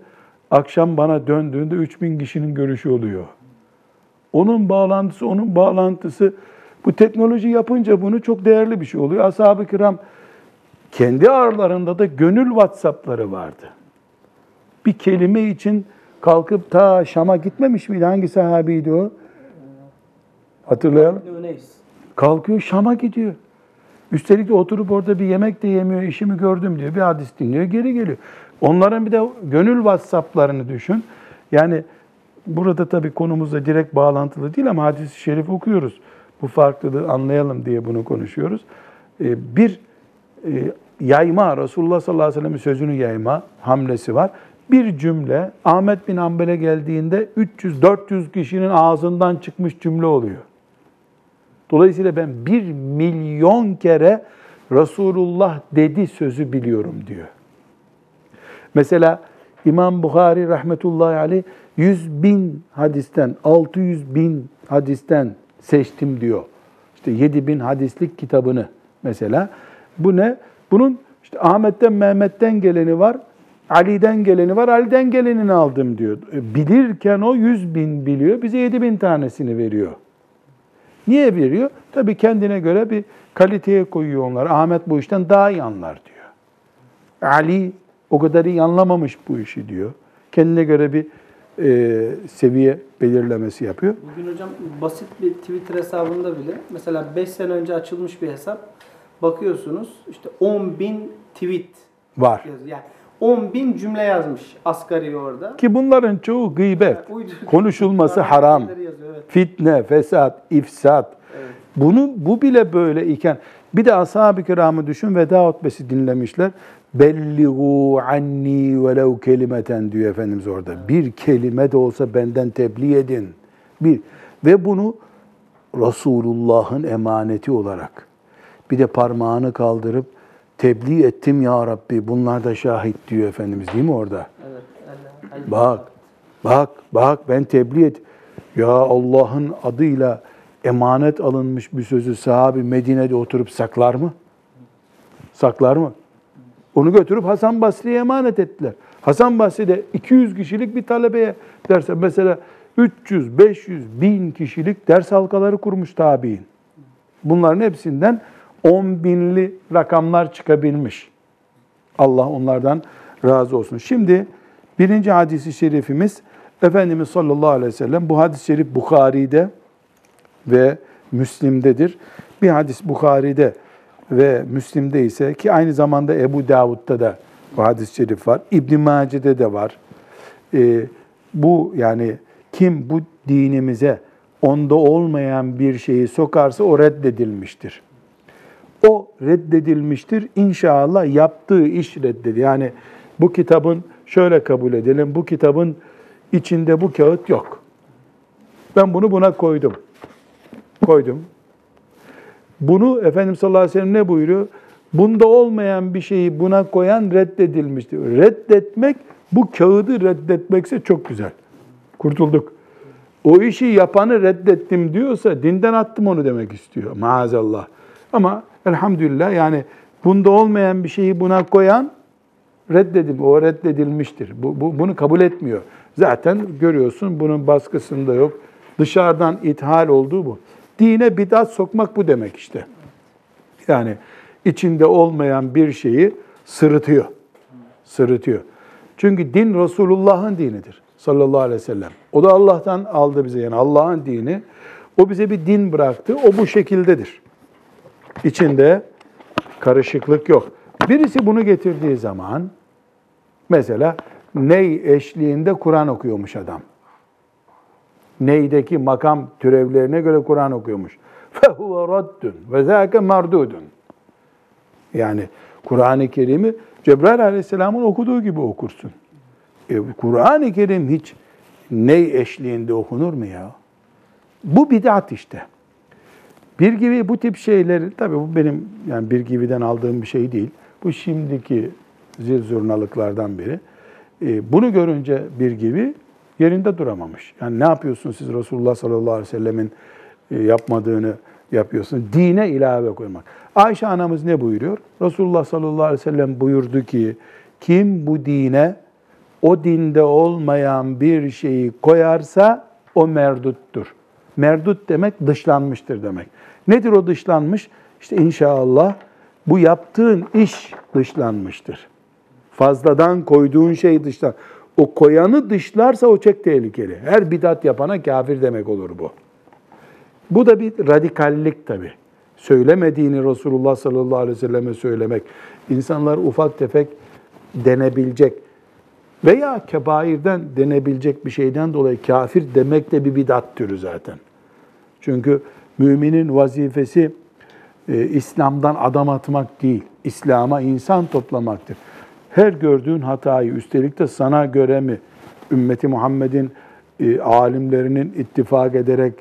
Akşam bana döndüğünde 3000 kişinin görüşü oluyor. Onun bağlantısı, onun bağlantısı. Bu teknoloji yapınca bunu çok değerli bir şey oluyor. Ashab-ı kiram kendi aralarında da gönül WhatsApp'ları vardı. Bir kelime için kalkıp ta Şam'a gitmemiş miydi? Hangi sahabiydi o? Hatırlayalım. Kalkıyor Şam'a gidiyor. Üstelik de oturup orada bir yemek de yemiyor, işimi gördüm diyor. Bir hadis dinliyor, geri geliyor. Onların bir de gönül WhatsApp'larını düşün. Yani burada tabii konumuzla direkt bağlantılı değil ama hadis-i şerif okuyoruz. Bu farklılığı anlayalım diye bunu konuşuyoruz. Ee, bir e, yayma, Resulullah sallallahu aleyhi ve sellem'in sözünü yayma hamlesi var. Bir cümle Ahmet bin Hanbel'e geldiğinde 300-400 kişinin ağzından çıkmış cümle oluyor. Dolayısıyla ben bir milyon kere Resulullah dedi sözü biliyorum diyor. Mesela İmam Bukhari rahmetullahi aleyh 100 bin hadisten, 600 bin hadisten seçtim diyor. İşte 7 bin hadislik kitabını mesela. Bu ne? Bunun işte Ahmet'ten, Mehmet'ten geleni var, Ali'den geleni var, Ali'den gelenini aldım diyor. E, bilirken o 100 bin biliyor, bize 7 bin tanesini veriyor. Niye veriyor? Tabii kendine göre bir kaliteye koyuyor onları. Ahmet bu işten daha iyi anlar diyor. Ali o kadar iyi anlamamış bu işi diyor. Kendine göre bir e, seviye belirlemesi yapıyor. Bugün hocam basit bir Twitter hesabında bile mesela 5 sene önce açılmış bir hesap bakıyorsunuz işte 10 bin tweet Var. Yani 10 bin cümle yazmış asgari orada. Ki bunların çoğu gıybet. <laughs> Konuşulması haram. şeyleri yazıyor, evet. Fitne, fesat, ifsat. Evet. Bunu bu bile böyle iken bir de ashab-ı kiramı düşün veda hutbesi dinlemişler. Belligu anni velev kelimeten diyor Efendimiz orada. Bir kelime de olsa benden tebliğ edin. Bir ve bunu Resulullah'ın emaneti olarak bir de parmağını kaldırıp tebliğ ettim ya Rabbi bunlar da şahit diyor Efendimiz değil mi orada? Evet. El- Bak, bak, bak ben tebliğ et. Ya Allah'ın adıyla emanet alınmış bir sözü sahabi Medine'de oturup saklar mı? Saklar mı? Onu götürüp Hasan Basri'ye emanet ettiler. Hasan Basri'de 200 kişilik bir talebeye derse mesela 300, 500, 1000 kişilik ders halkaları kurmuş tabi'in. Bunların hepsinden 10 binli rakamlar çıkabilmiş. Allah onlardan razı olsun. Şimdi birinci hadisi şerifimiz Efendimiz sallallahu aleyhi ve sellem bu hadis-i şerif Bukhari'de ve Müslim'dedir. Bir hadis Bukhari'de ve Müslim'de ise ki aynı zamanda Ebu Davud'da da bu hadis-i şerif var. İbn Mace'de de var. Ee, bu yani kim bu dinimize onda olmayan bir şeyi sokarsa o reddedilmiştir. Reddedilmiştir. İnşallah yaptığı iş reddedildi. Yani bu kitabın şöyle kabul edelim. Bu kitabın içinde bu kağıt yok. Ben bunu buna koydum. Koydum. Bunu Efendimiz sallallahu aleyhi ve sellem ne buyuruyor? Bunda olmayan bir şeyi buna koyan reddedilmiştir. Reddetmek bu kağıdı reddetmekse çok güzel. Kurtulduk. O işi yapanı reddettim diyorsa dinden attım onu demek istiyor. Maazallah. Ama elhamdülillah yani bunda olmayan bir şeyi buna koyan reddedil, o reddedilmiştir. Bu, bu, bunu kabul etmiyor. Zaten görüyorsun bunun baskısında yok. Dışarıdan ithal olduğu bu. Dine bidat sokmak bu demek işte. Yani içinde olmayan bir şeyi sırıtıyor. Sırıtıyor. Çünkü din Resulullah'ın dinidir sallallahu aleyhi ve sellem. O da Allah'tan aldı bize yani Allah'ın dini. O bize bir din bıraktı. O bu şekildedir. İçinde karışıklık yok. Birisi bunu getirdiği zaman mesela ney eşliğinde Kur'an okuyormuş adam. Neydeki makam türevlerine göre Kur'an okuyormuş. فَهُوَ رَدٌّ وَذَاكَ مَرْدُودٌ Yani Kur'an-ı Kerim'i Cebrail Aleyhisselam'ın okuduğu gibi okursun. E, Kur'an-ı Kerim hiç ney eşliğinde okunur mu ya? Bu bid'at işte. Bir gibi bu tip şeyleri, tabii bu benim yani bir gibiden aldığım bir şey değil. Bu şimdiki zil zurnalıklardan biri. E, bunu görünce bir gibi yerinde duramamış. Yani ne yapıyorsun siz Resulullah sallallahu aleyhi ve sellemin e, yapmadığını yapıyorsun. Dine ilave koymak. Ayşe anamız ne buyuruyor? Resulullah sallallahu aleyhi ve sellem buyurdu ki, kim bu dine o dinde olmayan bir şeyi koyarsa o merduttur. Merdut demek dışlanmıştır demek. Nedir o dışlanmış? İşte inşallah bu yaptığın iş dışlanmıştır. Fazladan koyduğun şey dışlan. O koyanı dışlarsa o çok tehlikeli. Her bidat yapana kafir demek olur bu. Bu da bir radikallik tabi. Söylemediğini Resulullah sallallahu aleyhi ve selleme söylemek. İnsanlar ufak tefek denebilecek veya kebairden denebilecek bir şeyden dolayı kafir demek de bir bidat türü zaten. Çünkü müminin vazifesi e, İslam'dan adam atmak değil, İslam'a insan toplamaktır. Her gördüğün hatayı, üstelik de sana göre mi, ümmeti Muhammed'in e, alimlerinin ittifak ederek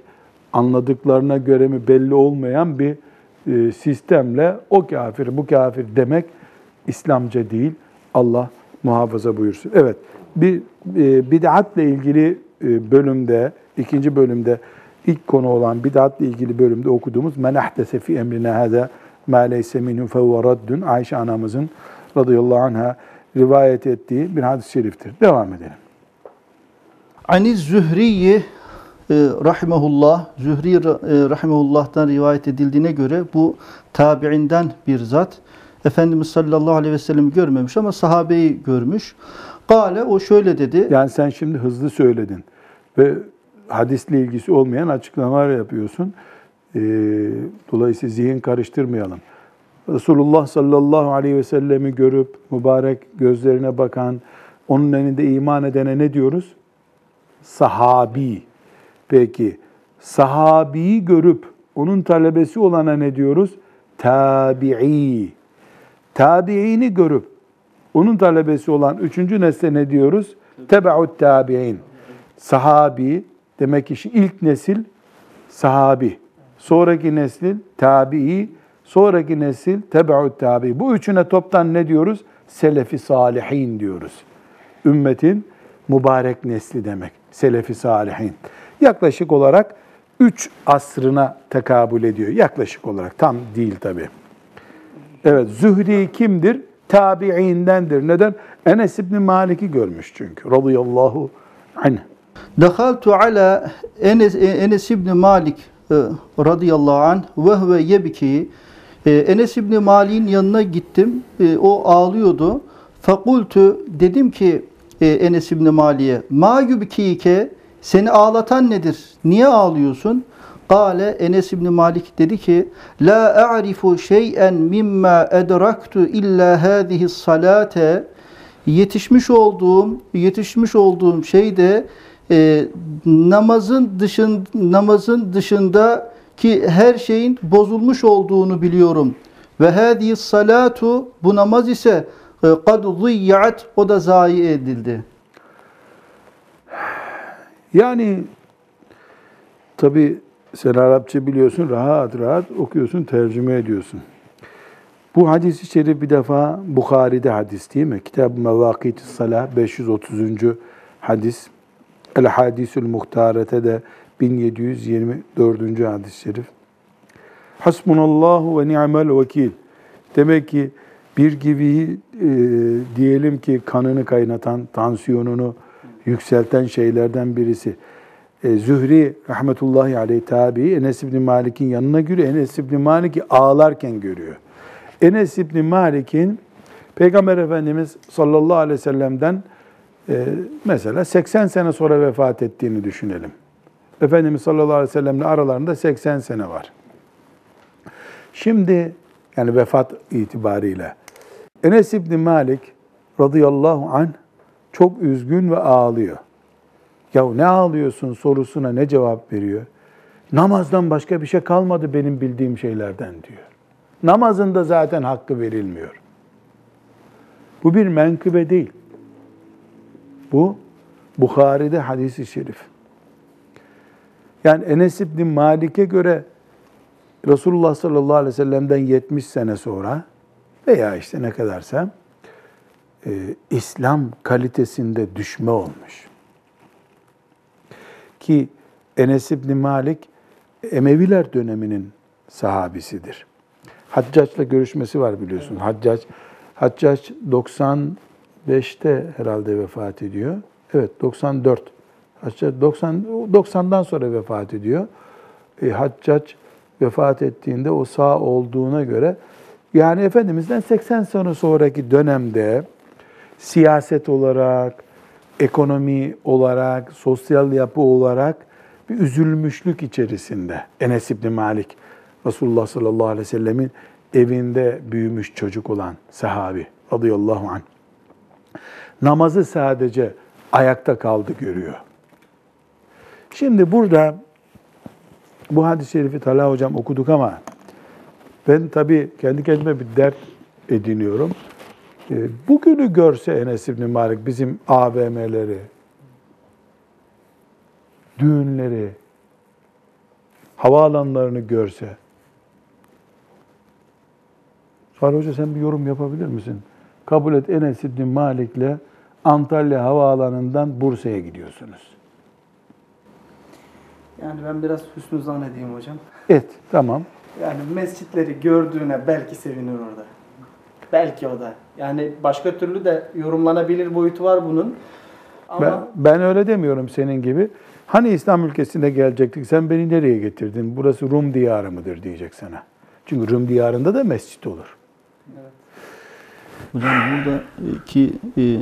anladıklarına göre mi belli olmayan bir e, sistemle o kafir, bu kafir demek İslamca değil. Allah muhafaza buyursun. Evet, bir e, bid'atle ilgili e, bölümde, ikinci bölümde ilk konu olan bid'atle ilgili bölümde okuduğumuz men ahdese fi emrine hada ma leyse minhu fehuve raddun Ayşe anamızın radıyallahu anha rivayet ettiği bir hadis-i şeriftir. Devam edelim. Ani Zühriyi e, rahimehullah, Zühri e, rahimehullah'tan rivayet edildiğine göre bu tabiinden bir zat. Efendimiz sallallahu aleyhi ve sellem görmemiş ama sahabeyi görmüş. Gale o şöyle dedi. Yani sen şimdi hızlı söyledin ve hadisle ilgisi olmayan açıklamalar yapıyorsun. Ee, dolayısıyla zihin karıştırmayalım. Resulullah sallallahu aleyhi ve sellemi görüp mübarek gözlerine bakan, onun elinde iman edene ne diyoruz? Sahabi. Peki, sahabiyi görüp onun talebesi olana ne diyoruz? Tabi'i. Tabi'ini görüp onun talebesi olan üçüncü nesle ne diyoruz? Tebe'ut tabi'in. Sahabi, demek ki ilk nesil sahabi. Sonraki nesil tabi'i, sonraki nesil tebe'ut tabi. Bu üçüne toptan ne diyoruz? Selefi salihin diyoruz. Ümmetin mübarek nesli demek. Selefi salihin. Yaklaşık olarak üç asrına tekabül ediyor. Yaklaşık olarak. Tam değil tabi. Evet, Zühri kimdir? Tabi'indendir. Neden? Enes İbni Malik'i görmüş çünkü. Radıyallahu anh. Dehaltu ala Enes, Enes İbni Malik e, radıyallahu anh ve huve yebki e, Enes İbni Malik'in yanına gittim. E, o ağlıyordu. Fakultu dedim ki e, Enes İbni Malik'e ma yubkike seni ağlatan nedir? Niye ağlıyorsun? Kale Enes İbni Malik dedi ki La a'rifu şey'en mimma edraktu illa hadihi salate yetişmiş olduğum yetişmiş olduğum şeyde e, namazın dışın namazın dışında ki her şeyin bozulmuş olduğunu biliyorum. Ve hâdî salatu bu namaz ise e, kad ziyyaat o da zayi edildi. Yani tabi sen Arapça biliyorsun, rahat rahat okuyorsun, tercüme ediyorsun. Bu hadis-i şerif bir defa Bukhari'de hadis değil mi? Kitab-ı Mevakit-i Salah 530. hadis. El Hadisül Muhtarete de 1724. hadis-i şerif. Hasbunallahu ve ni'mel vekil. Demek ki bir gibi e, diyelim ki kanını kaynatan, tansiyonunu yükselten şeylerden birisi. E, Zühri rahmetullahi aleyh tabi Enes İbni Malik'in yanına giriyor. Enes İbni Malik'i ağlarken görüyor. Enes İbni Malik'in Peygamber Efendimiz sallallahu aleyhi ve sellem'den e, mesela 80 sene sonra vefat ettiğini düşünelim. Efendimiz sallallahu aleyhi ve sellem'le aralarında 80 sene var. Şimdi yani vefat itibariyle Enes İbni Malik radıyallahu anh çok üzgün ve ağlıyor. Ya ne ağlıyorsun sorusuna ne cevap veriyor? Namazdan başka bir şey kalmadı benim bildiğim şeylerden diyor. Namazında zaten hakkı verilmiyor. Bu bir menkıbe değil. Bu Bukhari'de hadisi şerif. Yani Enes İbni Malik'e göre Resulullah sallallahu aleyhi ve sellem'den 70 sene sonra veya işte ne kadarsa e, İslam kalitesinde düşme olmuş. Ki Enes İbni Malik Emeviler döneminin sahabisidir. Haccac'la görüşmesi var biliyorsun. Haccac, Haccac 95'te herhalde vefat ediyor. Evet 94. Haccac 90 90'dan sonra vefat ediyor. E, Haccac vefat ettiğinde o sağ olduğuna göre yani Efendimiz'den 80 sene sonraki dönemde siyaset olarak, ekonomi olarak, sosyal yapı olarak bir üzülmüşlük içerisinde. Enes İbni Malik, Resulullah sallallahu aleyhi ve sellemin evinde büyümüş çocuk olan sahabi radıyallahu anh. Namazı sadece ayakta kaldı görüyor. Şimdi burada bu hadis-i şerifi Talha hocam okuduk ama ben tabii kendi kendime bir dert ediniyorum. E, bugünü görse Enes İbni Malik bizim AVM'leri, düğünleri, havaalanlarını görse, Fahri Hoca sen bir yorum yapabilir misin? Kabul et Enes İbni Malik'le Antalya Havaalanı'ndan Bursa'ya gidiyorsunuz. Yani ben biraz hüsnü zannedeyim hocam. Et, tamam. Yani mescitleri gördüğüne belki sevinir orada. Belki o da. Yani başka türlü de yorumlanabilir boyutu var bunun. Ama Ben, ben öyle demiyorum senin gibi. Hani İslam ülkesine gelecektik, sen beni nereye getirdin? Burası Rum diyarı mıdır diyecek sana. Çünkü Rum diyarında da mescit olur. Hocam buradaki e,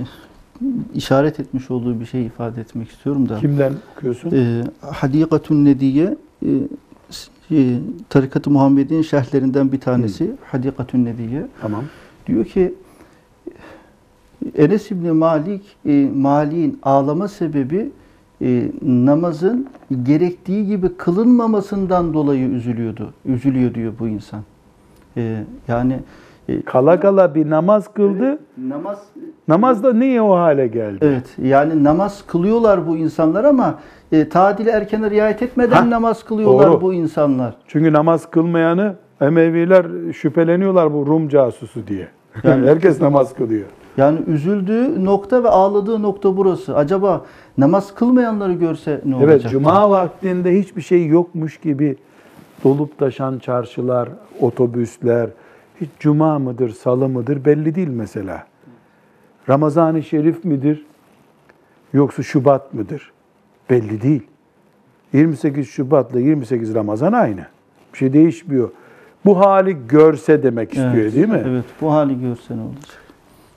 işaret etmiş olduğu bir şey ifade etmek istiyorum da. Kimden okuyorsun? E, Hadikatun Nediye e, e, Tarikat-ı Muhammed'in şerhlerinden bir tanesi. Hadikatun Nediye. Tamam. Diyor ki Enes İbni Malik e, Malik'in ağlama sebebi e, namazın gerektiği gibi kılınmamasından dolayı üzülüyordu. Üzülüyor diyor bu insan. E, yani Kala kala bir namaz kıldı. namaz Namaz da niye o hale geldi? Evet yani namaz kılıyorlar bu insanlar ama e, tadil erkene riayet etmeden Ha, namaz kılıyorlar doğru. bu insanlar. Çünkü namaz kılmayanı Emeviler şüpheleniyorlar bu Rum casusu diye. Yani- <laughs> Herkes namaz kılıyor. Yani üzüldüğü nokta ve ağladığı nokta burası. Acaba namaz kılmayanları görse ne Evet, olacak? cuma vaktinde hiçbir şey yokmuş gibi dolup taşan çarşılar, otobüsler, hiç cuma mıdır, salı mıdır belli değil mesela. Ramazan-ı Şerif midir, yoksa Şubat mıdır? Belli değil. 28 Şubat'la 28 Ramazan aynı. Bir şey değişmiyor. Bu hali görse demek istiyor Evet, değil mi? Evet bu hali görse ne olacak?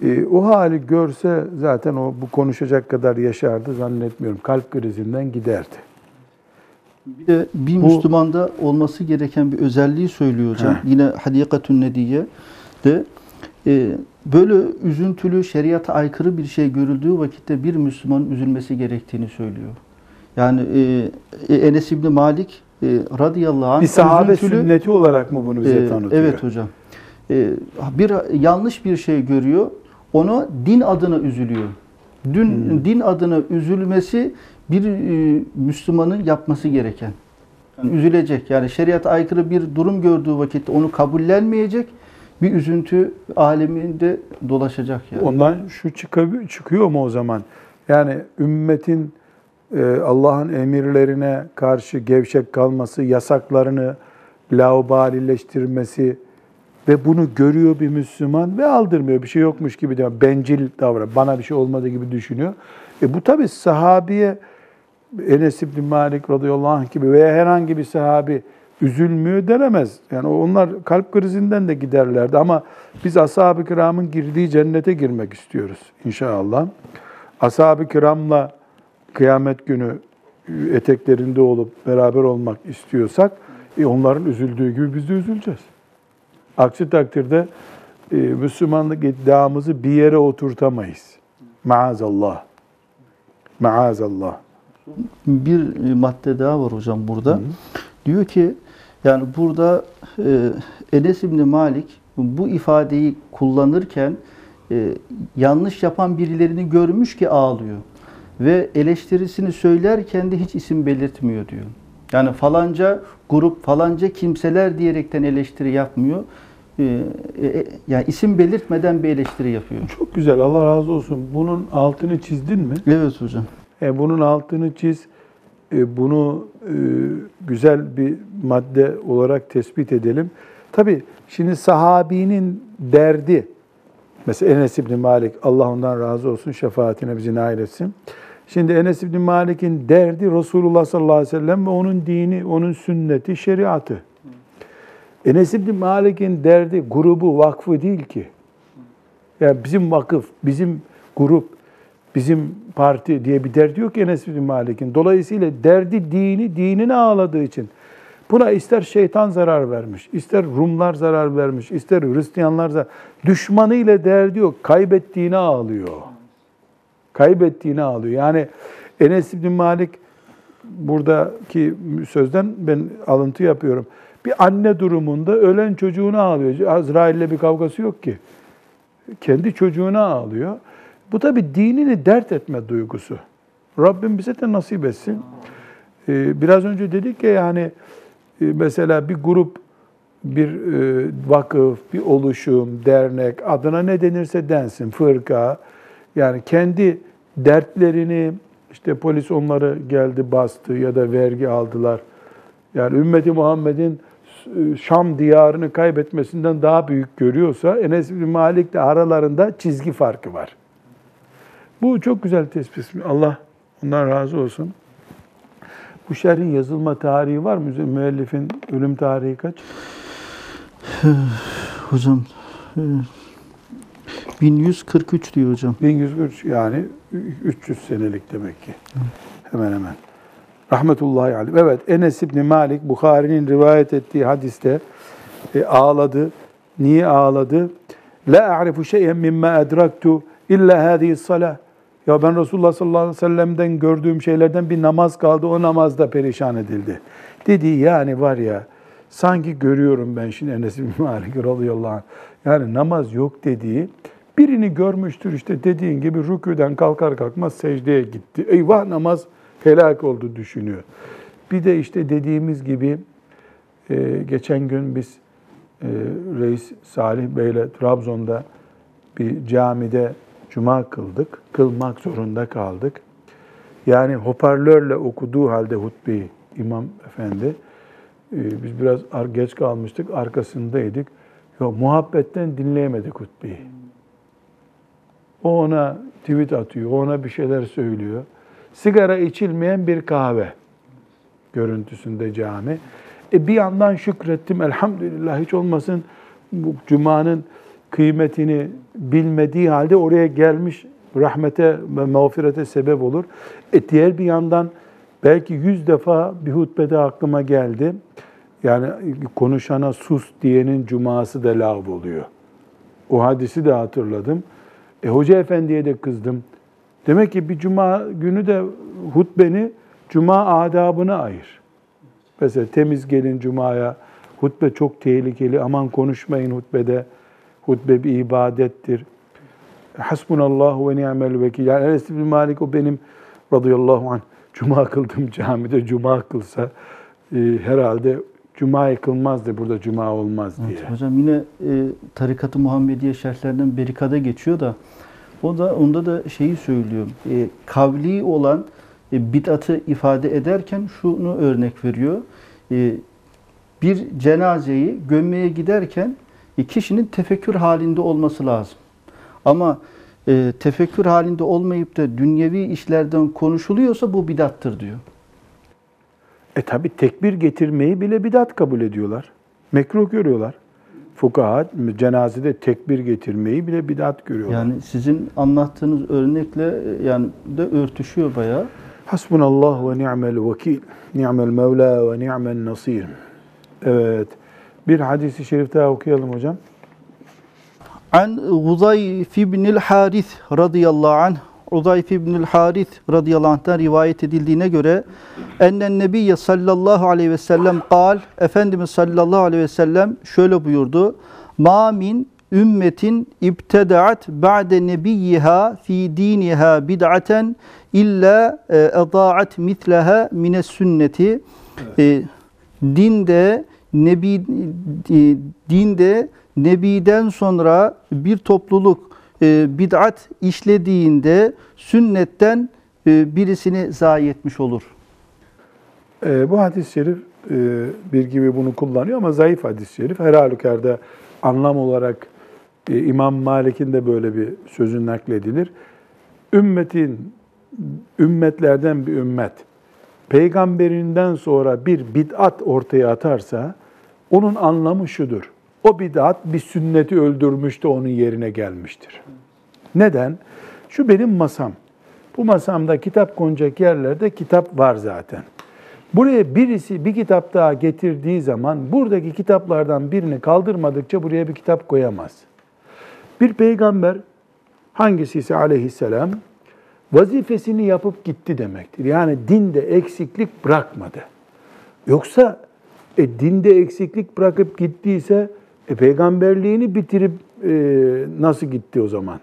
E, o hali görse zaten o bu konuşacak kadar yaşardı zannetmiyorum. Kalp krizinden giderdi. Bir de bir Bu- Müslümanda olması gereken bir özelliği söylüyor hocam. Heh. Yine Hadikatun Nediye de e, böyle üzüntülü, şeriata aykırı bir şey görüldüğü vakitte bir Müslümanın üzülmesi gerektiğini söylüyor. Yani e, e, Enes İbni Malik e, radıyallahu anh Bir sahabe üzüntülü- sünneti olarak mı bunu bize Ee, tanıtıyor? Evet hocam. e, bir yanlış bir şey görüyor. Onu din adına üzülüyor. Dün din adına üzülmesi bir e, Müslümanın yapması gereken. Yani üzülecek. Yani şeriat aykırı bir durum gördüğü vakitte onu kabullenmeyecek. Bir üzüntü aleminde dolaşacak yani. Ondan şu çıkıyor mu o zaman? Yani ümmetin e, Allah'ın emirlerine karşı gevşek kalması, yasaklarını laubalileştirmesi ve bunu görüyor bir Müslüman ve aldırmıyor. Bir şey yokmuş gibi diyor. Bencil davran. Bana bir şey olmadı gibi düşünüyor. E bu tabi sahabiye Enes İbni Malik radıyallahu anh gibi veya herhangi bir sahabi üzülmüyor denemez. Yani onlar kalp krizinden de giderlerdi ama biz ashab-ı kiramın girdiği cennete girmek istiyoruz inşallah. Ashab-ı kiramla kıyamet günü eteklerinde olup beraber olmak istiyorsak e onların üzüldüğü gibi biz de üzüleceğiz. Aksi takdirde e, Müslümanlık iddiamızı bir yere oturtamayız. Maazallah. Maazallah. Bir e, madde daha var hocam burada. Diyor ki yani burada e, Enes İbni Malik bu ifadeyi kullanırken e, yanlış yapan birilerini görmüş ki ağlıyor. Ve eleştirisini söylerken de hiç isim belirtmiyor diyor. Yani falanca grup, falanca kimseler diyerekten eleştiri yapmıyor. E, e, yani isim belirtmeden bir eleştiri yapıyor. Çok güzel. Allah razı olsun. Bunun altını çizdin mi? Evet hocam. E, bunun altını çiz. E, bunu e, güzel bir madde olarak tespit edelim. Tabi şimdi sahabinin derdi, mesela Enes İbni Malik, Allah ondan razı olsun, şefaatine bizi nail etsin. Şimdi Enes İbni Malik'in derdi Resulullah sallallahu aleyhi ve sellem ve onun dini, onun sünneti, şeriatı. Enes İbni Malik'in derdi grubu, vakfı değil ki. Yani bizim vakıf, bizim grup, bizim parti diye bir derdi yok Enes bin Malik'in. Dolayısıyla derdi dini, dinini ağladığı için. Buna ister şeytan zarar vermiş, ister Rumlar zarar vermiş, ister Hristiyanlar zarar Düşmanı ile derdi yok. Kaybettiğini ağlıyor. Kaybettiğini ağlıyor. Yani Enes bin Malik buradaki sözden ben alıntı yapıyorum. Bir anne durumunda ölen çocuğunu ağlıyor. Azrail'le bir kavgası yok ki. Kendi çocuğuna ağlıyor. Bu tabi dinini dert etme duygusu. Rabbim bize de nasip etsin. Ee, biraz önce dedik ya yani e, mesela bir grup, bir e, vakıf, bir oluşum, dernek, adına ne denirse densin, fırka. Yani kendi dertlerini, işte polis onları geldi bastı ya da vergi aldılar. Yani ümmeti Muhammed'in e, Şam diyarını kaybetmesinden daha büyük görüyorsa Enes bin Malik de aralarında çizgi farkı var. Bu çok güzel tespit. Allah ondan razı olsun. Bu şerhin yazılma tarihi var mı? Müellifin ölüm tarihi kaç? <sighs> Hocam 1143 diyor hocam. 1143 yani 300 senelik demek ki. Hemen hemen. Rahmetullahi aleyh. Evet Enes İbni Malik Bukhari'nin rivayet ettiği hadiste e, ağladı. Niye ağladı? La a'rifu şey'en mimma edraktu illa hadihi salah. Ya ben Resulullah sallallahu aleyhi ve sellem'den gördüğüm şeylerden bir namaz kaldı. O namazda perişan edildi. Dedi yani var ya sanki görüyorum ben şimdi Enes bin <laughs> Malik radıyallahu anh. Yani namaz yok dediği birini görmüştür işte dediğin gibi rüküden kalkar kalkmaz secdeye gitti. Eyvah namaz helak oldu düşünüyor. Bir de işte dediğimiz gibi e, geçen gün biz e, Reis Salih Bey'le Trabzon'da bir camide cuma kıldık. Kılmak zorunda kaldık. Yani hoparlörle okuduğu halde hutbeyi İmam Efendi. E, biz biraz geç kalmıştık, arkasındaydık. Ya, muhabbetten dinleyemedik hutbeyi. O ona tweet atıyor, ona bir şeyler söylüyor. Sigara içilmeyen bir kahve görüntüsünde cami. E bir yandan şükrettim, elhamdülillah hiç olmasın bu cumanın kıymetini bilmediği halde oraya gelmiş rahmete ve mağfirete sebep olur. E diğer bir yandan belki yüz defa bir hutbede aklıma geldi. Yani konuşana sus diyenin cuması da lağv oluyor. O hadisi de hatırladım. E hoca efendiye de kızdım. Demek ki bir cuma günü de hutbeni cuma adabına ayır. Mesela temiz gelin cumaya, Hutbe çok tehlikeli. Aman konuşmayın hutbede. Hutbe bir ibadettir. Hasbunallahu ve ni'mel vekil. Yani Enes bin Malik o benim radıyallahu anh cuma kıldım camide cuma kılsa e, herhalde cuma kılmazdı burada cuma olmaz diye. Evet, hocam yine e, Tarikat-ı Muhammediye şerhlerinden Berika'da geçiyor da o da onda da şeyi söylüyor. E, kavli olan e, bid'atı ifade ederken şunu örnek veriyor. E, bir cenazeyi gömmeye giderken kişinin tefekkür halinde olması lazım. Ama e, tefekkür halinde olmayıp da dünyevi işlerden konuşuluyorsa bu bidattır diyor. E tabi tekbir getirmeyi bile bidat kabul ediyorlar. Mekruh görüyorlar. Fukaha cenazede tekbir getirmeyi bile bidat görüyorlar. Yani sizin anlattığınız örnekle e, yani de örtüşüyor bayağı. Hasbunallah ve ni'mel vekil. Ni'mel mevla ve ni'mel nasir. Evet. Bir hadisi şerif daha okuyalım hocam. An Uzayf ibnil Haris radıyallahu anh Uzayf ibnül Haris radıyallahu anh'tan rivayet edildiğine göre ennen nebiyye sallallahu aleyhi ve sellem kal Efendimiz sallallahu aleyhi ve sellem şöyle buyurdu. Ma min ümmetin ibtedaat ba'de nebiyyiha fi diniha bid'aten illa e, edaat mitleha mines sünneti. E, dinde nebi e, dinde nebiden sonra bir topluluk e, bid'at işlediğinde sünnetten e, birisini zayi etmiş olur. Bu hadis-i şerif bir gibi bunu kullanıyor ama zayıf hadis-i şerif. Her halükarda anlam olarak e, İmam Malik'in de böyle bir sözü nakledilir. Ümmetin, ümmetlerden bir ümmet, peygamberinden sonra bir bid'at ortaya atarsa, onun anlamı şudur. O bid'at bir sünneti öldürmüş de onun yerine gelmiştir. Neden? Şu benim masam. Bu masamda kitap konacak yerlerde kitap var zaten. Buraya birisi bir kitap daha getirdiği zaman buradaki kitaplardan birini kaldırmadıkça buraya bir kitap koyamaz. Bir peygamber hangisi ise aleyhisselam vazifesini yapıp gitti demektir. Yani dinde eksiklik bırakmadı. Yoksa e, dinde eksiklik bırakıp gittiyse e, peygamberliğini bitirip e, nasıl gitti o zaman?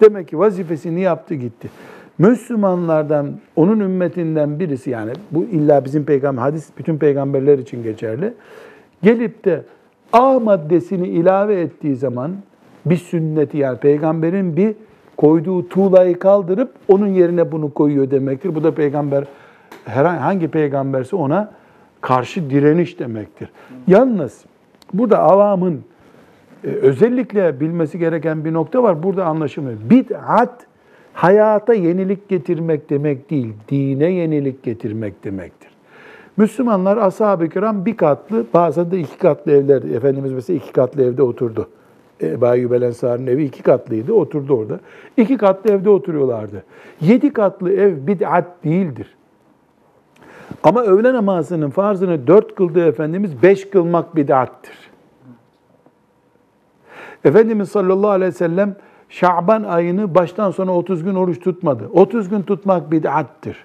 Demek ki vazifesini yaptı gitti. Müslümanlardan, onun ümmetinden birisi yani bu illa bizim peygamber, hadis bütün peygamberler için geçerli. Gelip de A maddesini ilave ettiği zaman bir sünneti yani peygamberin bir koyduğu tuğlayı kaldırıp onun yerine bunu koyuyor demektir. Bu da peygamber herhangi hangi peygamberse ona karşı direniş demektir. Yalnız burada avamın e, özellikle bilmesi gereken bir nokta var. Burada anlaşılmıyor. Bid'at hayata yenilik getirmek demek değil, dine yenilik getirmek demektir. Müslümanlar ashab-ı kiram bir katlı, bazen de iki katlı evler. Efendimiz mesela iki katlı evde oturdu. Ebu Ayyub el Ensar'ın evi iki katlıydı, oturdu orada. İki katlı evde oturuyorlardı. Yedi katlı ev bid'at değildir. Ama öğle namazının farzını dört kıldığı Efendimiz beş kılmak bid'attır. Efendimiz sallallahu aleyhi ve sellem Şaban ayını baştan sona 30 gün oruç tutmadı. 30 gün tutmak bid'attır.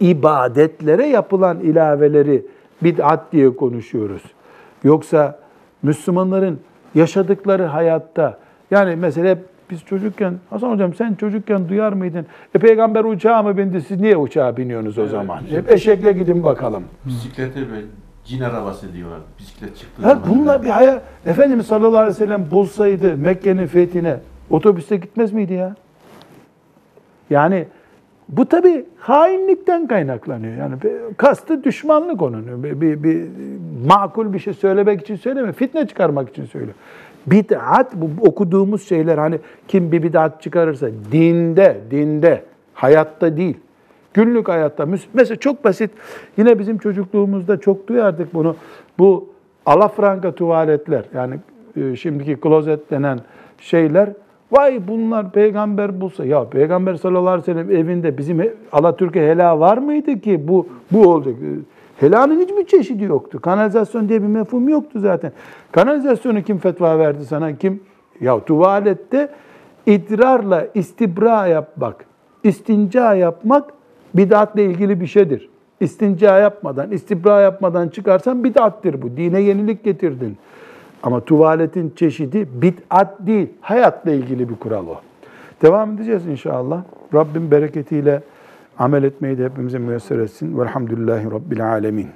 İbadetlere yapılan ilaveleri bid'at diye konuşuyoruz. Yoksa Müslümanların yaşadıkları hayatta yani mesela biz çocukken Hasan hocam sen çocukken duyar mıydın? E peygamber uçağa mı bindi? Siz niye uçağa biniyorsunuz o zaman? Hep eşekle gidin bakalım. Bisiklete ve cin arabası diyorlar. Bisiklet çıktığı Ha, bununla bir hayal. Efendimiz sallallahu aleyhi ve sellem bulsaydı Mekke'nin fethine otobüste gitmez miydi ya? Yani bu tabi hainlikten kaynaklanıyor. Yani kastı düşmanlık onun. Bir, bir, bir makul bir şey söylemek için söyleme. Fitne çıkarmak için söylüyor. Bid'at bu okuduğumuz şeyler hani kim bir bid'at çıkarırsa dinde, dinde, hayatta değil. Günlük hayatta. Mesela çok basit. Yine bizim çocukluğumuzda çok duyardık bunu. Bu alafranga tuvaletler yani e, şimdiki klozet denen şeyler Vay bunlar peygamber bulsa. Ya peygamber sallallahu aleyhi ve sellem evinde bizim Alatürk'e hela var mıydı ki bu bu olacak? Helanın hiçbir çeşidi yoktu. Kanalizasyon diye bir mefhum yoktu zaten. Kanalizasyonu kim fetva verdi sana? Kim? Ya tuvalette idrarla istibra yapmak, istinca yapmak bid'atla ilgili bir şeydir. istinca yapmadan, istibra yapmadan çıkarsan bid'attir bu. Dine yenilik getirdin. Ama tuvaletin çeşidi bid'at değil, hayatla ilgili bir kural o. Devam edeceğiz inşallah. Rabbim bereketiyle amel etmeyi de hepimize müyesser etsin. Velhamdülillahi Rabbil alemin.